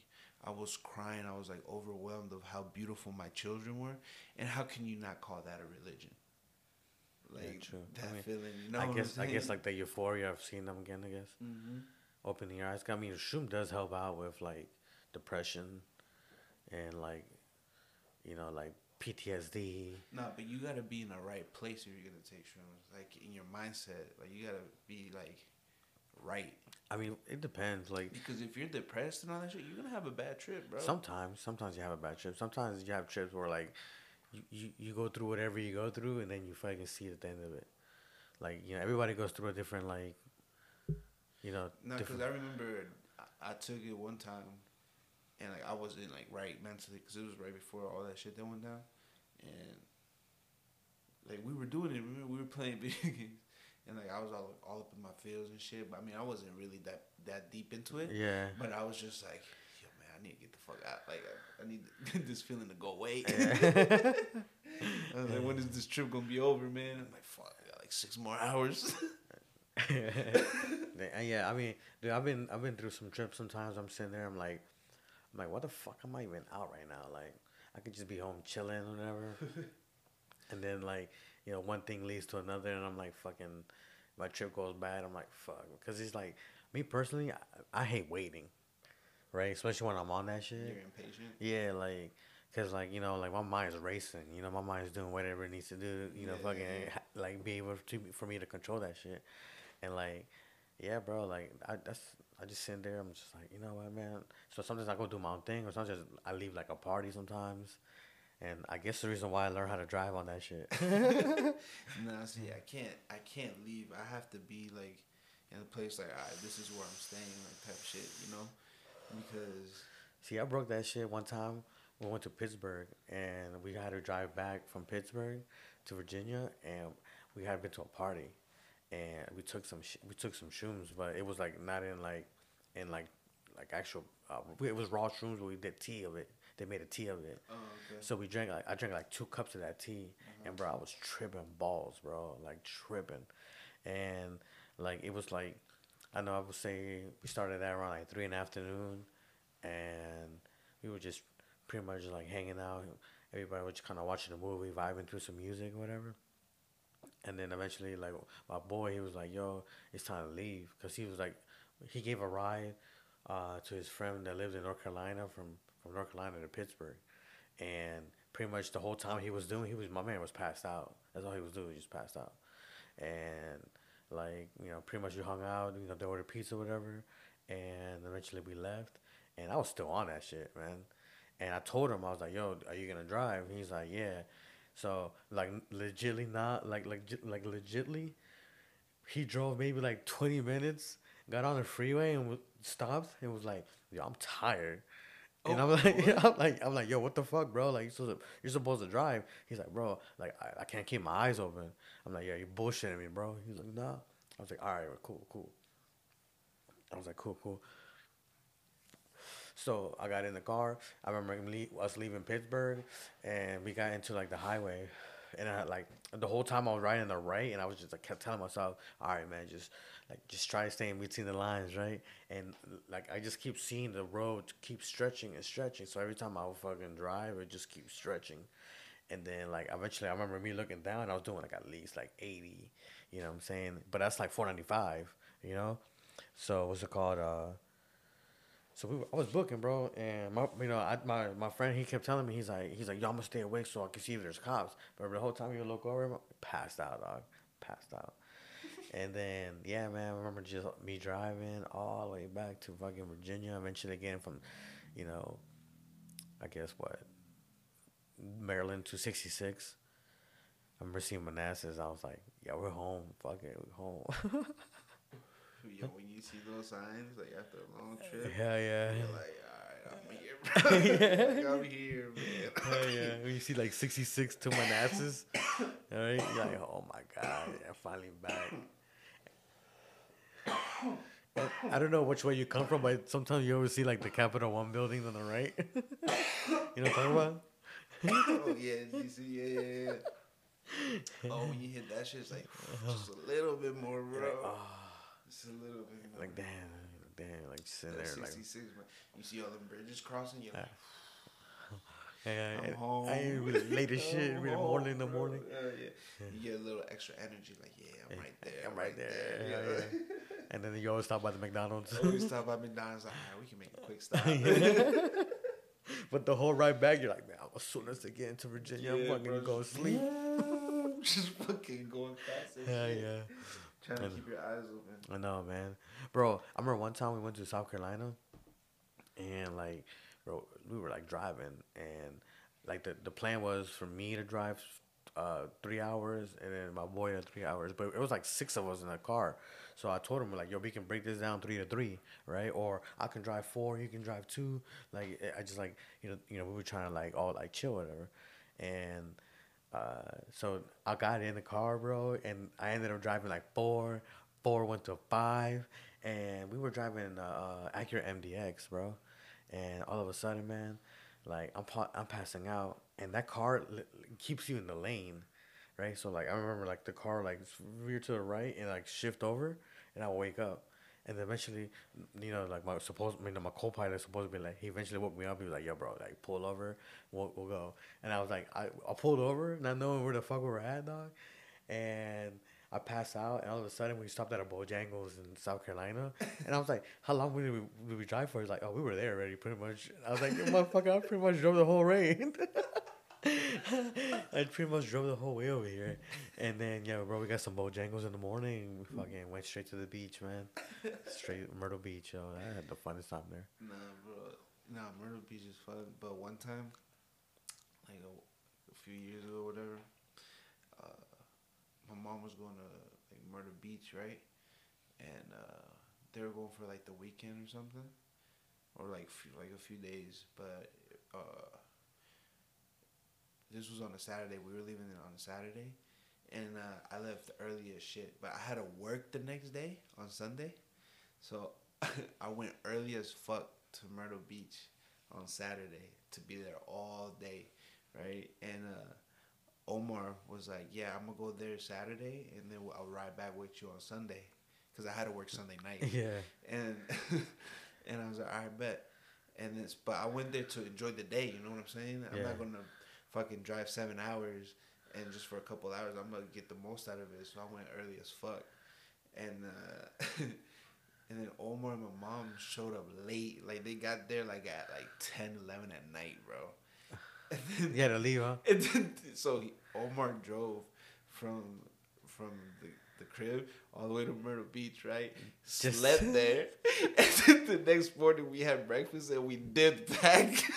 I was crying. I was like overwhelmed of how beautiful my children were. And how can you not call that a religion? Yeah, Like. I that mean, feeling. You know I guess I'm guess like the euphoria of seeing them again. I guess Mm-hmm. opening your eyes. I mean, shroom does help out with like depression and like you know like PTSD. No, but you gotta be in the right place if you're gonna take shrooms. Like in your mindset, like you gotta be like right. I mean, it depends. Like Because if you're depressed and all that shit, you're gonna have a bad trip, bro. sometimes, sometimes you have a bad trip. Sometimes you have trips where like you, you, you go through whatever you go through, and then you fucking see it at the end of it. Like you know, everybody goes through a different like you know no, because. I remember I, I took it one time, and like I wasn't like right mentally because it was right before all that shit that went down, and like we were doing it. Remember, we were playing video games, and like I was all all up in my feels and shit. But I mean, I wasn't really that that deep into it. yeah. But I was just like, yo, man, I need to get the fuck out. Like, I, I need this feeling to go away. Yeah. I was like, when is this trip gonna be over, man? I'm like, fuck, I got like six more hours. Yeah, yeah, I mean, dude, I've been I've been through some trips. Sometimes I'm sitting there, I'm like, I'm like, what the fuck am I even out right now? Like, I could just be home chilling or whatever. and then like, you know, one thing leads to another, and I'm like, fucking, my trip goes bad. I'm like, fuck, because it's like, me personally, I, I hate waiting, right? Especially when I'm on that shit. You're impatient. Yeah, like, cause like you know, like my mind's racing. You know, my mind's doing whatever it needs to do. You know, Yeah, fucking yeah. like be able to for me to control that shit. And like, yeah, bro, like I that's I just sit there. I'm just like, you know what, man. So sometimes I go do my own thing, or sometimes I leave like a party sometimes. And I guess the reason why I learned how to drive on that shit. Nah, see, I can't, I can't leave. I have to be like in a place like, all right, this is where I'm staying, like type shit, you know, because See, I broke that shit one time. We went to Pittsburgh and we had to drive back from Pittsburgh to Virginia, and we had been to a party, and we took some sh- we took some shrooms, but it was like not in like in like like actual. Uh, it was raw shrooms, but we did tea of it. They made a tea of it. oh, okay. So we drank like I drank like two cups of that tea, and bro, I was tripping balls, bro, like tripping, and like it was like I know I would say we started that around like three in the afternoon, and we were just pretty much just like hanging out. Everybody was just kind of watching the movie, vibing through some music, or whatever. And then eventually, like my boy, he was like, "Yo, it's time to leave," because he was like, he gave a ride uh, to his friend that lived in North Carolina from from North Carolina to Pittsburgh, and pretty much the whole time he was doing, he was my man was passed out. That's all he was doing, he just passed out, and like you know, pretty much we hung out. You know, they ordered pizza, or whatever, and eventually we left, and I was still on that shit, man. And I told him I was like, "Yo, are you gonna drive?" And he's like, "Yeah." So like legitly not like like like legitly, he drove maybe like twenty minutes, got on the freeway and stopped and was like, "Yo, I'm tired." And Oh, I'm like, oh, I'm like, I'm like, yo, what the fuck, bro? Like, you're supposed to, you're supposed to drive. He's like, bro, like, I, I can't keep my eyes open. I'm like, yeah, you're bullshitting me, bro. He's like, nah. I was like, all right, cool, cool. I was like, cool, cool. So I got in the car. I remember us leaving Pittsburgh, and we got into like the highway, and I like the whole time I was riding the right, and I was just like kept telling myself, "All right, man, just like just try to stay in between the lines, right?" And like I just keep seeing the road keep stretching and stretching. So every time I would fucking drive, it just keeps stretching. And then like eventually, I remember me looking down. I was doing like at least like eighty, you know what I'm saying? But that's like four ninety five, you know. So what's it called? Uh, so we, were- I was booking, bro, and my, you know, I, my my friend, he kept telling me, he's like, he's like, y'all must stay awake so I can see if there's cops. But the whole time you look over, passed out, dog, passed out. And then, yeah, man, I remember just me driving all the way back to fucking Virginia. Eventually, getting from, you know, I guess what, Maryland to sixty six. I remember seeing Manassas. I was like, yeah, we're home. Fuck it, we're home. Yo, when you see those signs, like after a long trip, yeah, yeah. you're like, all right, I'm here, bro. like, I'm here, man. Hell yeah. When you see like 66 to Manassas, all right? You're like, oh my God, yeah, finally back. I don't know which way you come from, but sometimes you always see like the Capital One building on the right. you know what I'm talking about? oh yeah, you see, yeah, yeah, yeah. Oh, when you hit that shit, it's like just a little bit more, bro. Ah. Just a little bit more. oh, Like, damn, damn, like sitting That there, like, 66, man. You see all them bridges crossing, you're like, ah. Hey, I'm I, home. I ain't really late as shit, really morning in the morning. Yeah, yeah. You get a little extra energy, like, yeah, I'm Yeah, right there. I'm right there, Yeah. yeah. And then you always stop by the McDonald's. We stop at McDonald's, like, all right, we can make a quick stop. but the whole ride back, you're like, man, as soon as I get into Virginia, I'm Yeah, fucking bro, go sleep. Just fucking going fast Hell yeah. Trying to And- keep your eyes open. I know, man. Bro, I remember one time we went to South Carolina and like bro, we were like driving and like the, the plan was for me to drive uh three hours and then my boy had three hours. But it was like six of us in the car. So I told him like, yo, we can break this down three to three, right? Or I can drive four, you can drive two. Like I just like you know you know, we were trying to like all like chill whatever. And uh, so I got in the car, bro, and I ended up driving like four. Four went to five, and we were driving uh, uh, Acura MDX, bro. And all of a sudden, man, like I'm pa- I'm passing out, and that car li- keeps you in the lane, right? So like I remember like the car like veer to the right and like shift over, and I wake up. And eventually, you know, like my supposed, I mean, my co-pilot supposed to be like, he eventually woke me up. He was like, "Yo, bro, like pull over, we'll, we'll go." And I was like, I, I pulled over, not knowing where the fuck we were at, dog. And I passed out, and all of a sudden we stopped at a Bojangles in South Carolina, and I was like, "How long did we, did we drive for?" He's like, "Oh, we were there already, pretty much." I was like, "Motherfucker, I pretty much drove the whole way." I pretty much drove the whole way over here, and then yeah, bro, we got some Bojangles in the morning. We fucking went straight to the beach, man. Straight Myrtle Beach, yo. I had the funnest time there. Nah, bro. Nah, Myrtle Beach is fun. But one time, like a, a few years ago, or whatever, my mom was going to like Myrtle Beach, right? And uh, they were going for like the weekend or something, or like like a few days. But uh, this was on a Saturday. We were leaving on a Saturday, and uh, I left early as shit. But I had to work the next day on Sunday, so I went early as fuck to Myrtle Beach on Saturday to be there all day, right? And uh, Omar was like, "Yeah, I'm gonna go there Saturday, and then I'll ride back with you on Sunday, cause I had to work Sunday night." Yeah. and and I was like, "All right, bet." And it's but I went there to enjoy the day. You know what I'm saying? I'm not gonna fucking drive seven hours and just for a couple hours. I'm gonna get the most out of it. So I went early as fuck, and uh, and then Omar and my mom showed up late. Like they got there like at like 10, 11 at night, bro. And then, You had to leave, huh? and then so he, Omar drove from from the, the crib all the way to Myrtle Beach, right? Just- Slept there, and then the next morning we had breakfast and we dipped back.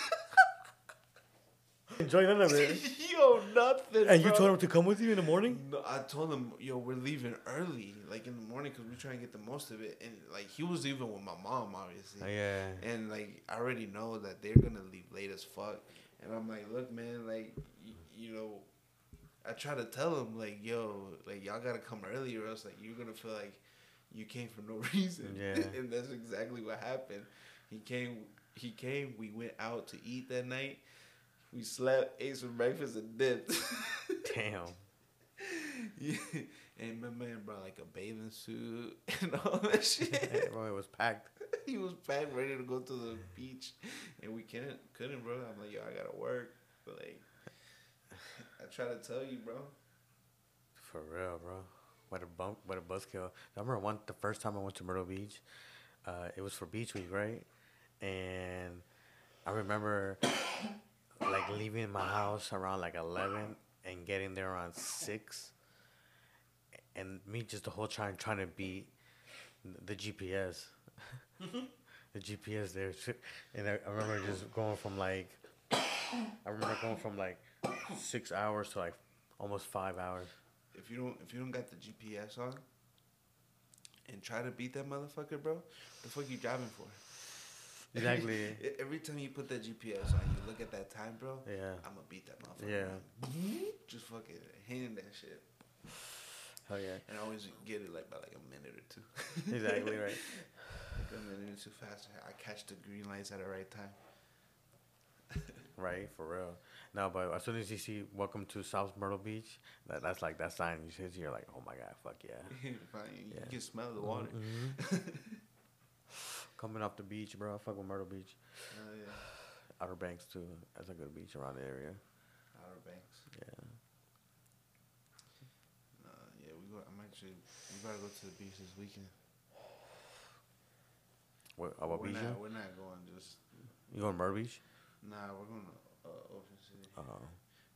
Enjoy none of it. Yo, nothing. And you told him to come with you in the morning? No, I told him, yo, we're leaving early, like in the morning, because we're trying to get the most of it. And like he was leaving with my mom, obviously. Oh, yeah. And like I already know that they're gonna leave late as fuck. And I'm like, look, man, like y- you know, I try to tell him like, yo, like y'all gotta come early, or else like you're gonna feel like you came for no reason. Yeah. and that's exactly what happened. He came. He came. We went out to eat that night. we slept, ate some breakfast, and dipped. Damn. yeah. And my man brought like a bathing suit and all that shit. bro, it was packed. he was packed, ready to go to the beach, and we couldn't, couldn't, bro. I'm like, yo, I gotta work, but like, I try to tell you, bro. For real, bro. What a bump, what a buzzkill. I remember one the first time I went to Myrtle Beach. Uh, it was for Beach Week, right? And I remember like leaving my house around like eleven and getting there around six, and me just the whole time trying to beat the GPS, the GPS there, and I, I remember just going from like, I remember going from like six hours to like almost five hours. If you don't, if you don't got the GPS on, and try to beat that motherfucker, bro, the fuck you driving for? Exactly. Every time you put that GPS on, you look at that time, bro. Yeah. I'm gonna beat that motherfucker. Yeah. Just fucking hitting that shit. Hell yeah. And I always get it like by like a minute or two. Exactly right. like a minute or two faster. I catch the green lights at the right time. Right, for real. No, but as soon as you see "Welcome to South Myrtle Beach," that, that's like that sign. You see, you're like, "Oh my god, fuck yeah!" You Yeah. can smell the water. Mhm. Coming off the beach, bro. I fuck with Myrtle Beach, Oh yeah. Outer Banks too. That's a good beach around the area. Outer Banks. Yeah. Uh, yeah, we go. I'm actually. We gotta go to the beach this weekend. What about we're beach? not. We're not going. Just You going to Myrtle Beach? nah. We're going to uh, Ocean City, Oh,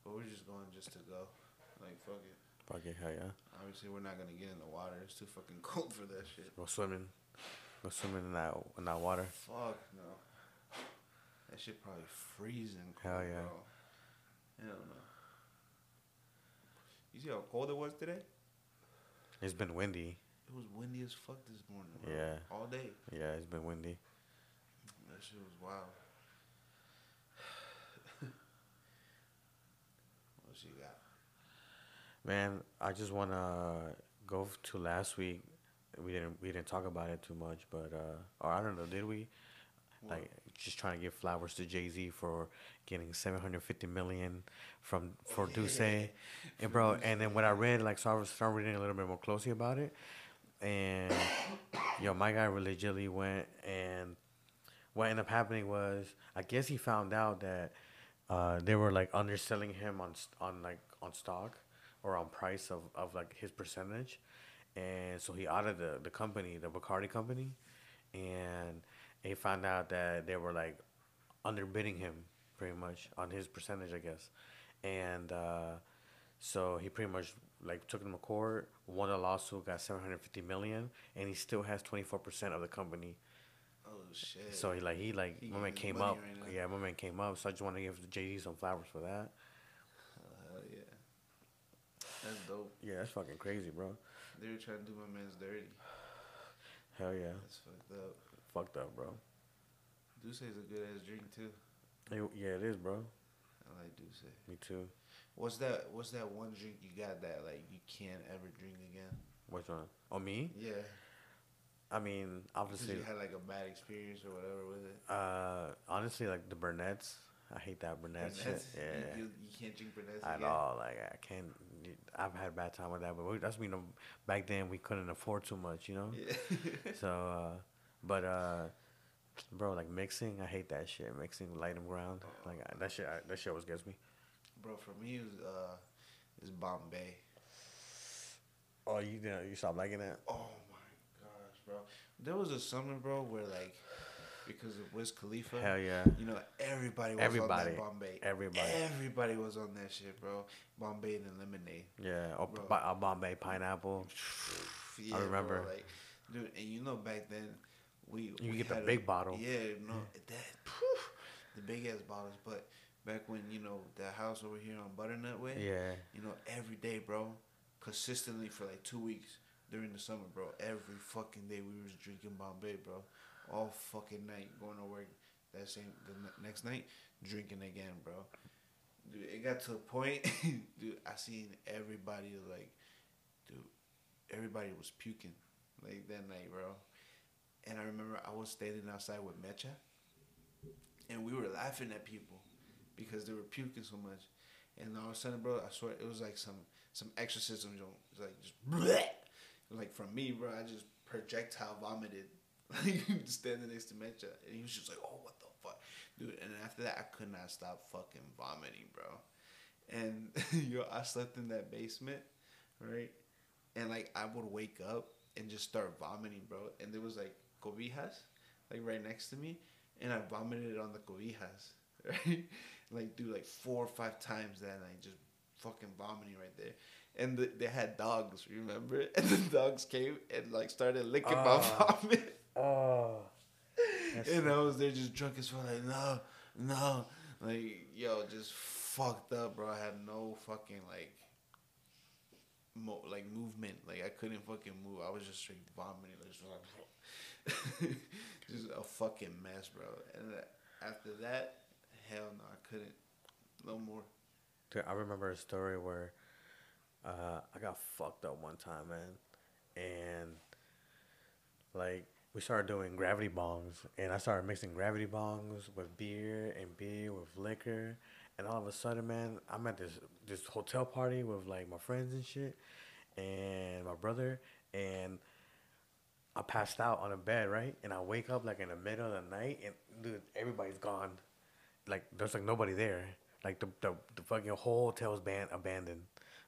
but we're just going just to go. Like fuck it. fuck it, hell yeah. Obviously, we're not gonna get in the water. It's too fucking cold for that shit. Go swimming. Go swimming in that in that water. Fuck no. That shit probably freezing cold, Hell yeah. bro. Hell no. You see how cold it was today? It's been windy. It was windy as fuck this morning. Bro. Yeah. All day. Yeah, it's been windy. That shit was wild. She got? Man, I just wanna go to last week. We didn't we didn't talk about it too much, but uh, or I don't know, did we? What? Like just trying to give flowers to Jay Z for getting seven hundred fifty million from for D'Ussé, and bro. And then when I read, like, so I was started reading a little bit more closely about it, and yo, my guy legitimately went and what ended up happening was I guess he found out that uh, they were like underselling him on on like on stock or on price of, of like his percentage, and so he audited the, the company, the Bacardi company, and he found out that they were like underbidding him pretty much on his percentage, I guess, and uh, so he pretty much like took them to court, won a lawsuit, got seven hundred fifty million, and he still has twenty four percent of the company. Oh shit. So he like he like He my man came up. right yeah, my man came up. So I just want to give the JD some flowers for that. Hell yeah. That's dope. Yeah, that's fucking crazy, bro. They were trying to do my man's dirty. Hell yeah, That's fucked up. fucked up, bro. D'Ussé is a good ass drink too. It- yeah, it is, bro. I like D'Ussé. Me too. What's that? What's that one drink you got that like you can't ever drink again? Which one? Oh, me? Yeah. I mean, obviously, you had like a bad experience or whatever with it. uh, honestly, like the Burnett's. I hate that Burnett shit. Yeah. You, you, you can't drink Burnett's At again? all, like I can't. I've had a bad time with that, but we, that's you know back then we couldn't afford too much, you know. Yeah. So, uh, but uh, bro, like mixing, I hate that shit. Mixing light and ground, like I, that shit. I, that shit always gets me. Bro, for me, it was, uh, it's Bombay. Oh, you know, you stopped liking that? Oh bro. There was a summer, bro, where like, because of Wiz Khalifa, Hell yeah. you know, everybody was Everybody. on that Bombay. Everybody. Everybody was on that shit, bro. Bombay and lemonade. Yeah. Bro. Uh, Bombay pineapple. Yeah, remember. Bro, like, dude, and you know back then, we You we get the had a- big bottle. Yeah, no, that phew, the big ass bottles. But back when you know the house over here on Butternut Way, Yeah. you know, every day, bro, consistently for like two weeks during the summer, bro. Every fucking day we was drinking Bombay, bro. All fucking night, going to work. That same the next night, drinking again, bro. Dude, it got to a point, dude. I seen everybody like, dude, everybody was puking like that night, bro. And I remember I was standing outside with Mecha, and we were laughing at people because they were puking so much. And all of a sudden, bro, I swear it was like some some exorcism, joint. It was like just bleh. Like from me, bro. I just projectile vomited, like standing next to Mecha, and he was just like, "Oh, what the fuck, dude!" And after that, I could not stop fucking vomiting, bro. And yo, I slept in that basement, right? And like I would wake up and just start vomiting, bro. And there was like cobijas, like right next to me, and I vomited on the cobijas, right? like do like four or five times that night, just fucking vomiting right there. And the, they had dogs, remember? And the dogs came and like started licking my Ah. vomit. Oh. And I was there just drunk as fuck, like no, no, like yo, just fucked up, bro. I had no fucking like, mo- like movement. Like I couldn't fucking move. I was just straight vomiting, like, just like, just a fucking mess, bro. And uh, after that, hell no, I couldn't, no more. Dude, I remember a story where uh, I got fucked up one time, man, and like we started doing gravity bongs, and I started mixing gravity bongs with beer and beer with liquor, and all of a sudden, man, I'm at this this hotel party with like my friends and shit, and my brother, and I passed out on a bed, right, and I wake up like in the middle of the night, and dude, everybody's gone. Like there's like nobody there. Like the the, the fucking whole hotel's ban- abandoned,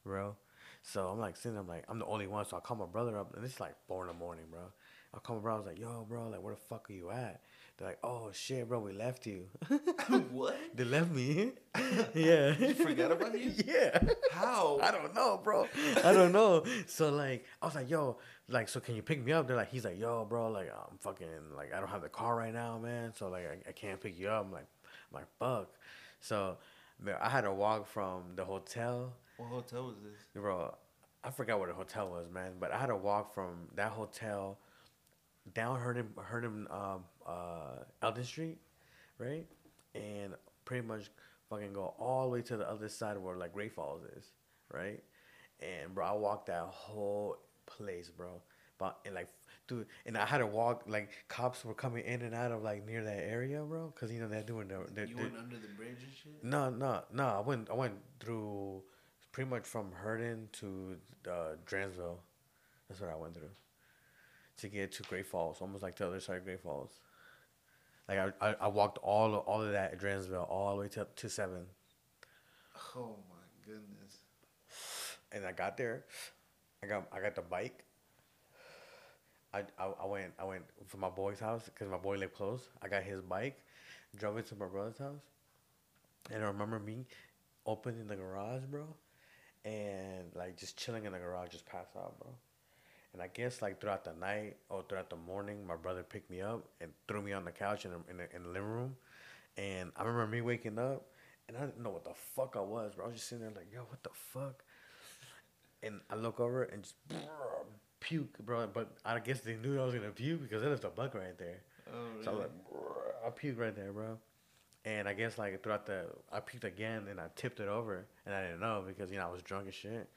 bro. So I'm like sitting, I'm like I'm the only one. So I call my brother up, and it's like four in the morning, bro. I call my brother, I was like, yo, bro, like where the fuck are you at? They're like, oh shit, bro, we left you. what? they left me. yeah. You forgot about you? yeah. How? I don't know, bro. I don't know. So like, I was like, yo, like, so can you pick me up? They're like, he's like, yo, bro, like, I'm fucking, like, I don't have the car right now, man. So like, I, I can't pick you up. I'm like, I'm like, fuck. So, man, I had to walk from the hotel, What hotel was this? bro. I forgot what the hotel was, man. But I had to walk from that hotel down Herndon, Herndon, um, uh, Elden Street, right, and pretty much fucking go all the way to the other side where like Great Falls is, right, and bro, I walked that whole place, bro, but and like, dude, and I had to walk like cops were coming in and out of like near that area, bro, cause you know they're doing the, they're, You went under the bridge and shit. no, no, no. I went. I went through pretty much from Herndon to uh, Dranesville. That's what I went through to get to Great Falls, almost like the other side of Great Falls. Like I, I, I walked all of, all of that at Dranesville all the way to to seven. Oh my goodness. and I got there. I got I got the bike. I, I, I went I went from my boy's house because my boy lived close. I got his bike, drove it to my brother's house, and I remember me opening the garage, bro, and like just chilling in the garage, just passed out, bro. And I guess like throughout the night or throughout the morning, my brother picked me up and threw me on the couch in the, in the, in the living room, and I remember me waking up, and I didn't know what the fuck I was, bro. I was just sitting there like, yo, what the fuck? And I look over and just puke, bro. But I guess they knew I was gonna puke because there was a bug right there. Oh, So I was like, I puke right there, bro. And I guess like throughout the, I puked again and I tipped it over and I didn't know because you know I was drunk as shit.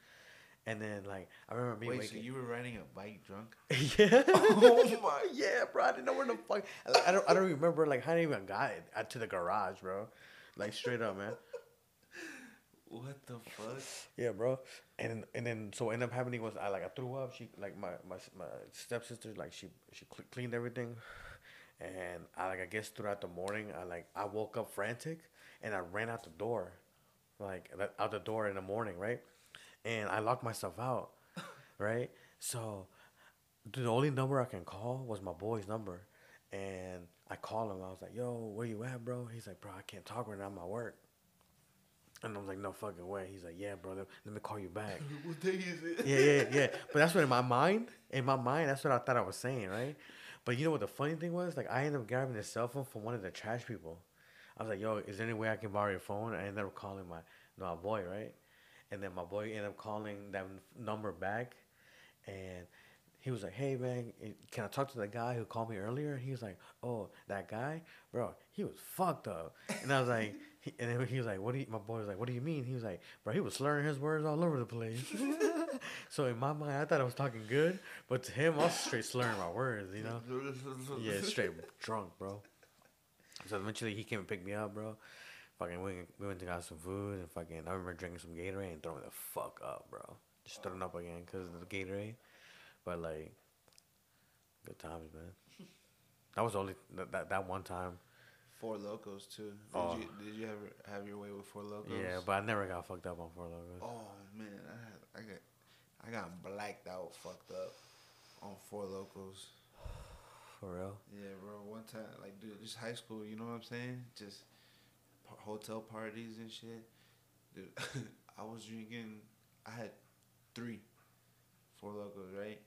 And then like I remember me Wait, so you were riding a bike drunk? yeah. Oh my- yeah, bro. I didn't know where the fuck. Like, I don't. I don't remember like how I even got it out to the garage, bro. Like straight up, man. What the fuck? Yeah, bro. And and then so what ended up happening was I like I threw up. She like my my my stepsister like she she cleaned everything, and I like I guess throughout the morning I like I woke up frantic and I ran out the door, like out the door in the morning, right? And I locked myself out, right? So the only number I can call was my boy's number, and I called him. I was like, "Yo, where you at, bro?" He's like, "Bro, I can't talk right now. I'm at work." And I was like, "No fucking way." He's like, "Yeah, bro. Let, let me call you back." what day is it? yeah, yeah, yeah. But that's what in my mind, in my mind, that's what I thought I was saying, right? But you know what the funny thing was? Like I ended up grabbing the cell phone from one of the trash people. I was like, "Yo, is there any way I can borrow your phone?" I ended up calling my my boy, right? And then my boy ended up calling that number back, and he was like, "Hey man, eh, can I talk to the guy who called me earlier?" And he was like, "Oh, that guy, bro, he was fucked up." And I was like, he, and then he was like, "What do you?" My boy was like, "What do you mean?" He was like, "Bro, he was slurring his words all over the place." so in my mind, I thought I was talking good, but to him, I was straight slurring my words, you know? Yeah, straight drunk, bro. So eventually he came and picked me up, bro. fucking we, we went to got some food and fucking I remember drinking some Gatorade and throwing the fuck up, bro. Just throwing up again because of the Gatorade. But like, good times, man. That was only that that, that one time. Four Lokos too. Did Oh. you did you have have your way with Four Lokos? Yeah, but I never got fucked up on Four Lokos. Oh man, I had, I got I got blacked out, fucked up on Four Lokos. For real. Yeah, bro. One time, like, dude, just high school. You know what I'm saying? Just par- hotel parties and shit. Dude, I was drinking. I had three, Four Lokos, right?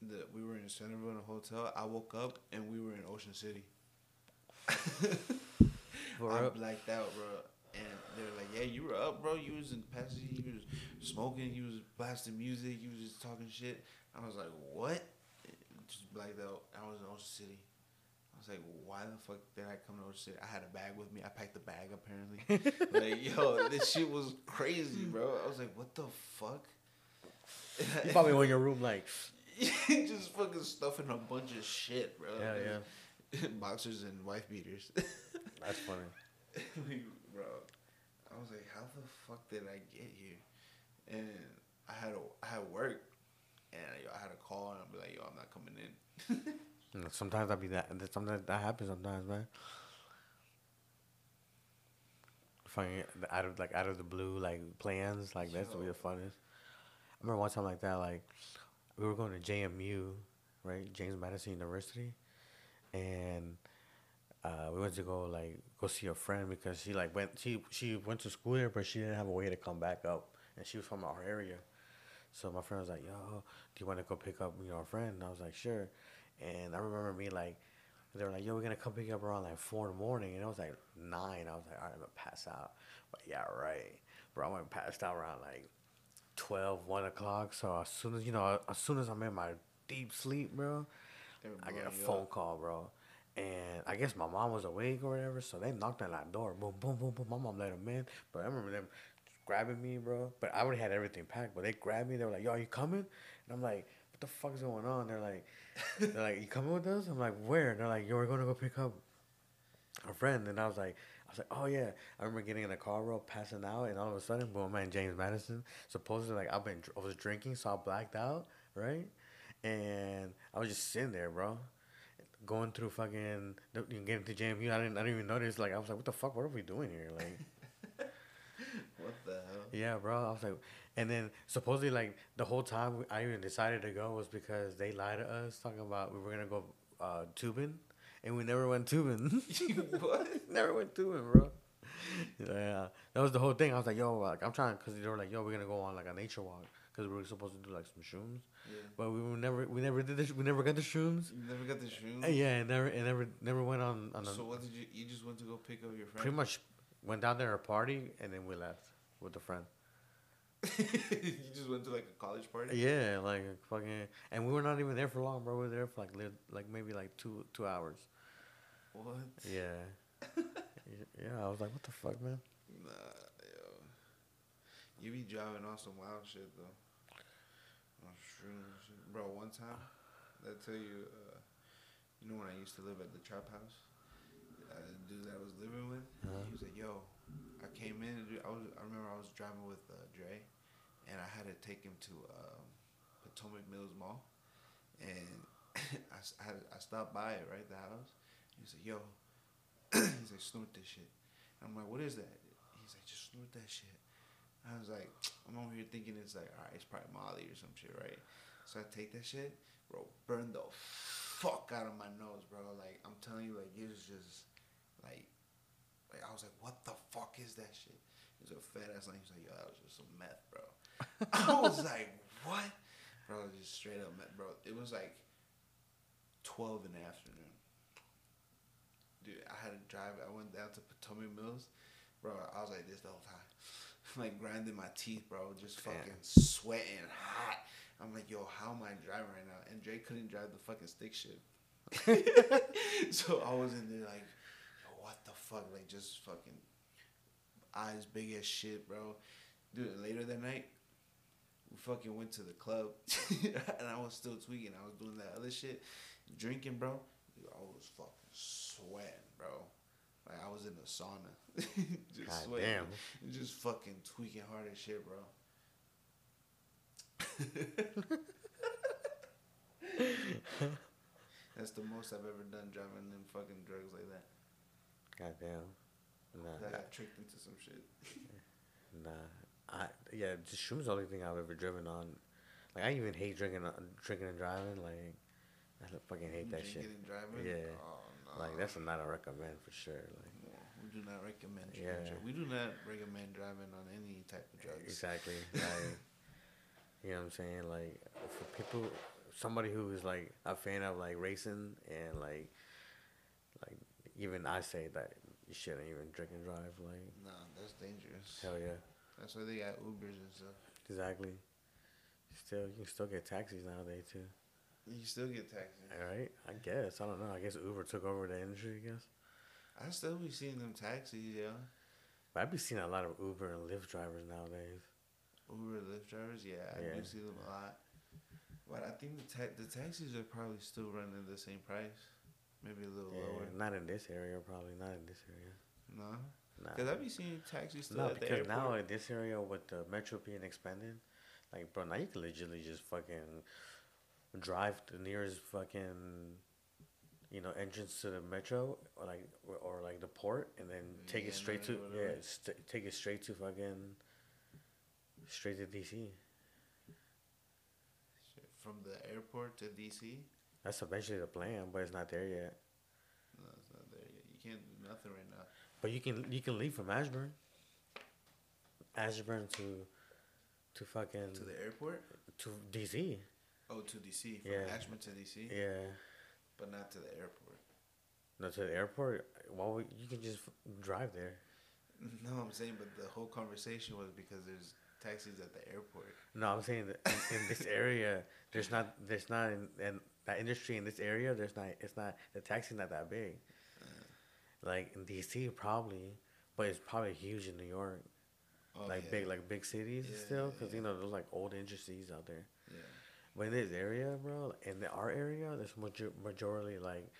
The we were in Centreville in a hotel. I woke up and we were in Ocean City. I blacked out, bro. And they were like, "Yeah, you were up, bro. You was in the passenger. You was smoking. You was blasting music. You was just talking shit." I was like, "What?" Just blacked out. I was in Ocean City. I was like, "Why the fuck did I come to Ocean City?" I had a bag with me. I packed the bag apparently. like, yo, this shit was crazy, bro. I was like, "What the fuck?" You probably went in your room like, just fucking stuffing a bunch of shit, bro. yeah, yeah. Boxers and wife beaters. That's funny. like, bro, I was like, how the fuck did I get here? And I had a, I had work, and yo, I had a call, and I'd be like, yo, I'm not coming in. You know, Sometimes I be that. Sometimes that happens. Sometimes, man. Fucking out of like out of the blue, like plans, like that's to be Yo. the funnest. I remember one time like that, like we were going to JMU, right, James Madison University, and uh, we went to go like go see a friend because she like went she she went to school there, but she didn't have a way to come back up, and she was from our area. So my friend was like, "Yo, do you want to go pick up you know a friend?" And I was like, "Sure." And I remember me like, they were like, "Yo, we're gonna come pick you up around like four in the morning," and it was like nine. I was like, "All right, I'm gonna pass out." But yeah, right, bro. I went passed out around like 12, 1 o'clock. So as soon as you know, as soon as I'm in my deep sleep, bro, I get a phone call, bro. And I guess my mom was awake or whatever, so they knocked on that door. Boom, boom, boom, boom. My mom let them in. But I remember them grabbing me, bro. But I already had everything packed. But they grabbed me. They were like, yo, are you coming? And I'm like, what the fuck is going on? They're like, they're like, you coming with us? I'm like, where? And they're like, yo, we're going to go pick up a friend. And I was like, I was like, oh yeah. I remember getting in the car, bro, passing out. And all of a sudden, boom, I'm James Madison. Supposedly, like, I've been, I was drinking, so I blacked out, right? And I was just sitting there, bro going through fucking you getting to JMU. I didn't I didn't even notice. Like I was like, what the fuck? What are we doing here? Like What the hell? yeah, bro. I was like, and then supposedly like the whole time I even decided to go was because they lied to us talking about we were gonna go uh, tubing, and we never went tubing. what? never went tubing, bro. Yeah, that was the whole thing. I was like, yo, like I'm trying because they were like, yo, we're gonna go on like a nature walk because we were supposed to do like some shrooms, Yeah. but we were never we never did this. we never got the shrooms. You never got the shoes. Uh, Yeah, and never, and never, never went on on a, So what did you? You just went to go pick up your friend. pretty much went down there a party and then we left with a friend. you just went to like a college party. Yeah, like fucking, and we were not even there for long, bro. We were there for like li- like maybe like two two hours. What? Yeah, yeah. I was like, what the fuck, man? Nah, yo. You be driving on some wild shit though. Shrooms, bro. One time, I tell you, uh, you know when I used to live at the trap house, uh, the dude that I was living with, Uh-huh. he was like, "Yo, I came in. and I was. I remember I was driving with uh, Dre, and I had to take him to um, Potomac Mills Mall, and I, I, had- I stopped by it right the house. He's like, "Yo," he's like, "Snort this shit." I'm like, "What is that?" He's like, "Just snort that shit." I was like, I'm over here thinking it's like, all right, it's probably Molly or some shit, right? So I take that shit, bro, burn the fuck out of my nose, bro. Like I'm telling you, like it was just like, like I was like, what the fuck is that shit? It was a fat ass line. He's like, yo, that was just some meth, bro. I was like, what? Bro, just straight up meth, bro. It was like twelve in the afternoon. Dude, I had to drive. I went down to Potomac Mills, bro. I was like this the whole time, like grinding my teeth, bro. Just fucking sweating hot. I'm like, yo, how am I driving right now? And Drake couldn't drive the fucking stick shift. so I was in there like, what the fuck? Like just fucking eyes big as shit, bro. Dude, later that night, we fucking went to the club, and I was still tweaking. I was doing that other shit, drinking, bro. Dude, I was fucking sweating, bro. Like I was in a sauna, just God sweating, damn. and just fucking tweaking hard as shit, bro. That's the most I've ever done driving them fucking drugs like that. God damn. Nah, I got tricked into some shit. nah. I yeah, just shrooms the only thing I've ever driven on. Like I even hate drinking, uh, drinking and driving. Like I fucking hate that shit. Drinking and driving. Yeah. Oh, no. Like that's not a recommend for sure. Like do not recommend. drinking Yeah. We do not recommend driving on any type of drugs. exactly. Like you know what I'm saying. Like for people, somebody who is like a fan of like racing and like like even I say that you shouldn't even drink and drive. Like No, that's dangerous. hell yeah. That's why they got Ubers and stuff. Exactly. Still, you can still get taxis nowadays too. You still get taxis. All right, I guess. I don't know. I guess Uber took over the industry. I guess. I still be seeing them taxis, yeah. But I've been seeing a lot of Uber and Lyft drivers nowadays. Uber, and Lyft drivers, yeah, I Yeah. do see them a lot. But I think the ta- the taxis are probably still running the same price, maybe a little Yeah, lower. not in this area. Probably not in this area. No, Nah. because I be seeing taxis still No, at the because airport. now in this area with the metro being expanded, like bro, now you can legitimately just fucking drive the nearest fucking, you know, entrance to the metro or like or, like the port, and then mm, take it straight to yeah, st- take it straight to fucking, straight to DC. From the airport to DC, That's eventually the plan, but it's not there yet. no, it's not there yet. You can't do nothing right now. But you can you can leave from Ashburn. Ashburn to, to fucking To the airport? to DC. Oh, to DC. From Yeah. Ashburn to DC, Yeah. But not to the airport. Not to the airport. Well, you can just drive there. No, I'm saying, but the whole conversation was because there's taxis at the airport. No, I'm saying that in, in this area, there's not, there's not in, in that industry in this area. There's not, it's not the taxi's not that big. Uh. Like in DC, probably, but it's probably huge in New York, Oh, like yeah. big, like big cities Yeah, still, because yeah. you know there's like old industries out there. But in this area, bro, in the, our area, there's major, majority like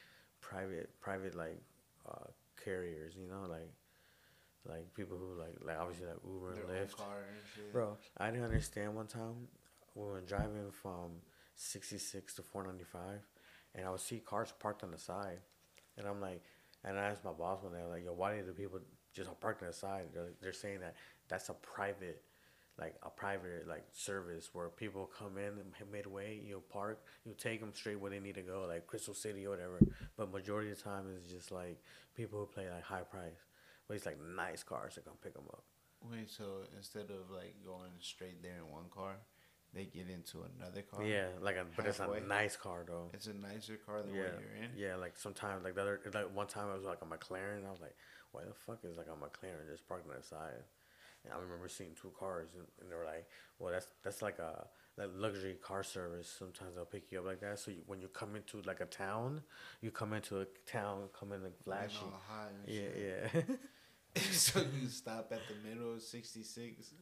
private, private like uh, carriers. You know, like like people who like like obviously like Uber Their and Lyft. and. Bro, I didn't understand one time we were driving from 66 to 495, and I would see cars parked on the side, and I'm like, and I asked my boss one day, like, yo, why do the people just park on the side? They're, they're saying that that's a private, like a private like service where people come in midway, you park, you take them straight where they need to go, like Crystal City or whatever. But majority of the time it's just like people who play like high price, but it's like nice cars that come pick them up. Wait, so instead of like going straight there in one car, they get into another car? Yeah, like a, but it's a nice car though. It's a nicer car than yeah, what you're in? yeah. Like sometimes, like the other, like one time I was like a McLaren. I was like, why the fuck is like a McLaren just parked on the side? And I remember seeing two cars, and, and they were like, well, that's that's like a like luxury car service. Sometimes they'll pick you up like that. So you, when you come into like a town, you come into a town, come in like flashy. and Yeah, shit. yeah, so you stop at the middle of 66.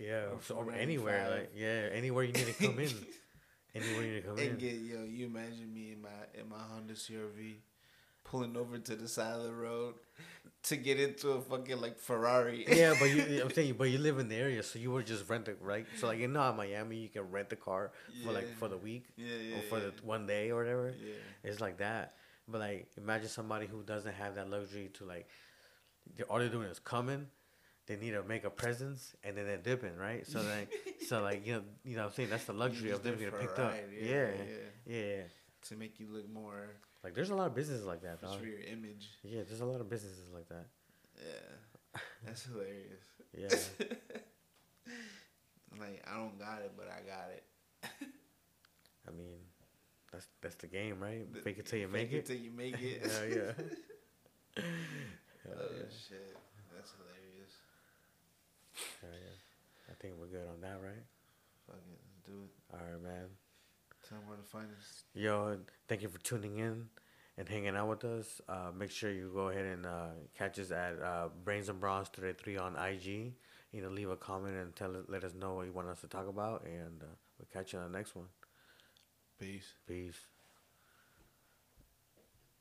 yeah. Or So, or anywhere, like yeah, anywhere you need to come in. Anywhere you need to come in. And get, yo, you imagine me in my in my Honda CRV pulling over to the side of the road to get into a fucking like Ferrari. yeah, but you, I'm saying, but you live in the area, so you would just rent it, right? So like, you know, in uh, Miami, you can rent the car for like for the week Yeah, yeah, or for the one day or whatever. Yeah. It's like that. But like, imagine somebody who doesn't have that luxury to like, all they're doing is coming. They need to make a presence and then they're dipping, right? So like, so like you know, you know, what I'm saying that's the luxury of them getting picked up. ride, Yeah, yeah, yeah, yeah. To make you look more Like, there's a lot of businesses like that, just dog. for your image. Yeah, there's a lot of businesses like that. Yeah. That's hilarious. Yeah. Like I don't got it, but I got it. I mean, that's that's the game, right? The- Fake it till you fake make it. till you make it. Hell yeah. Hell oh yeah. shit, that's hilarious. Hell yeah. I think we're good on that, right? Fuck it, let's do it. All right, man. Tell them where to find us. Yo, thank you for tuning in and hanging out with us. Uh, make sure you go ahead and uh, catch us at uh, Brains and Brawn 33 on IG. You know, leave a comment and tell let us know what you want us to talk about, and uh, we'll catch you on the next one. Peace. Peace.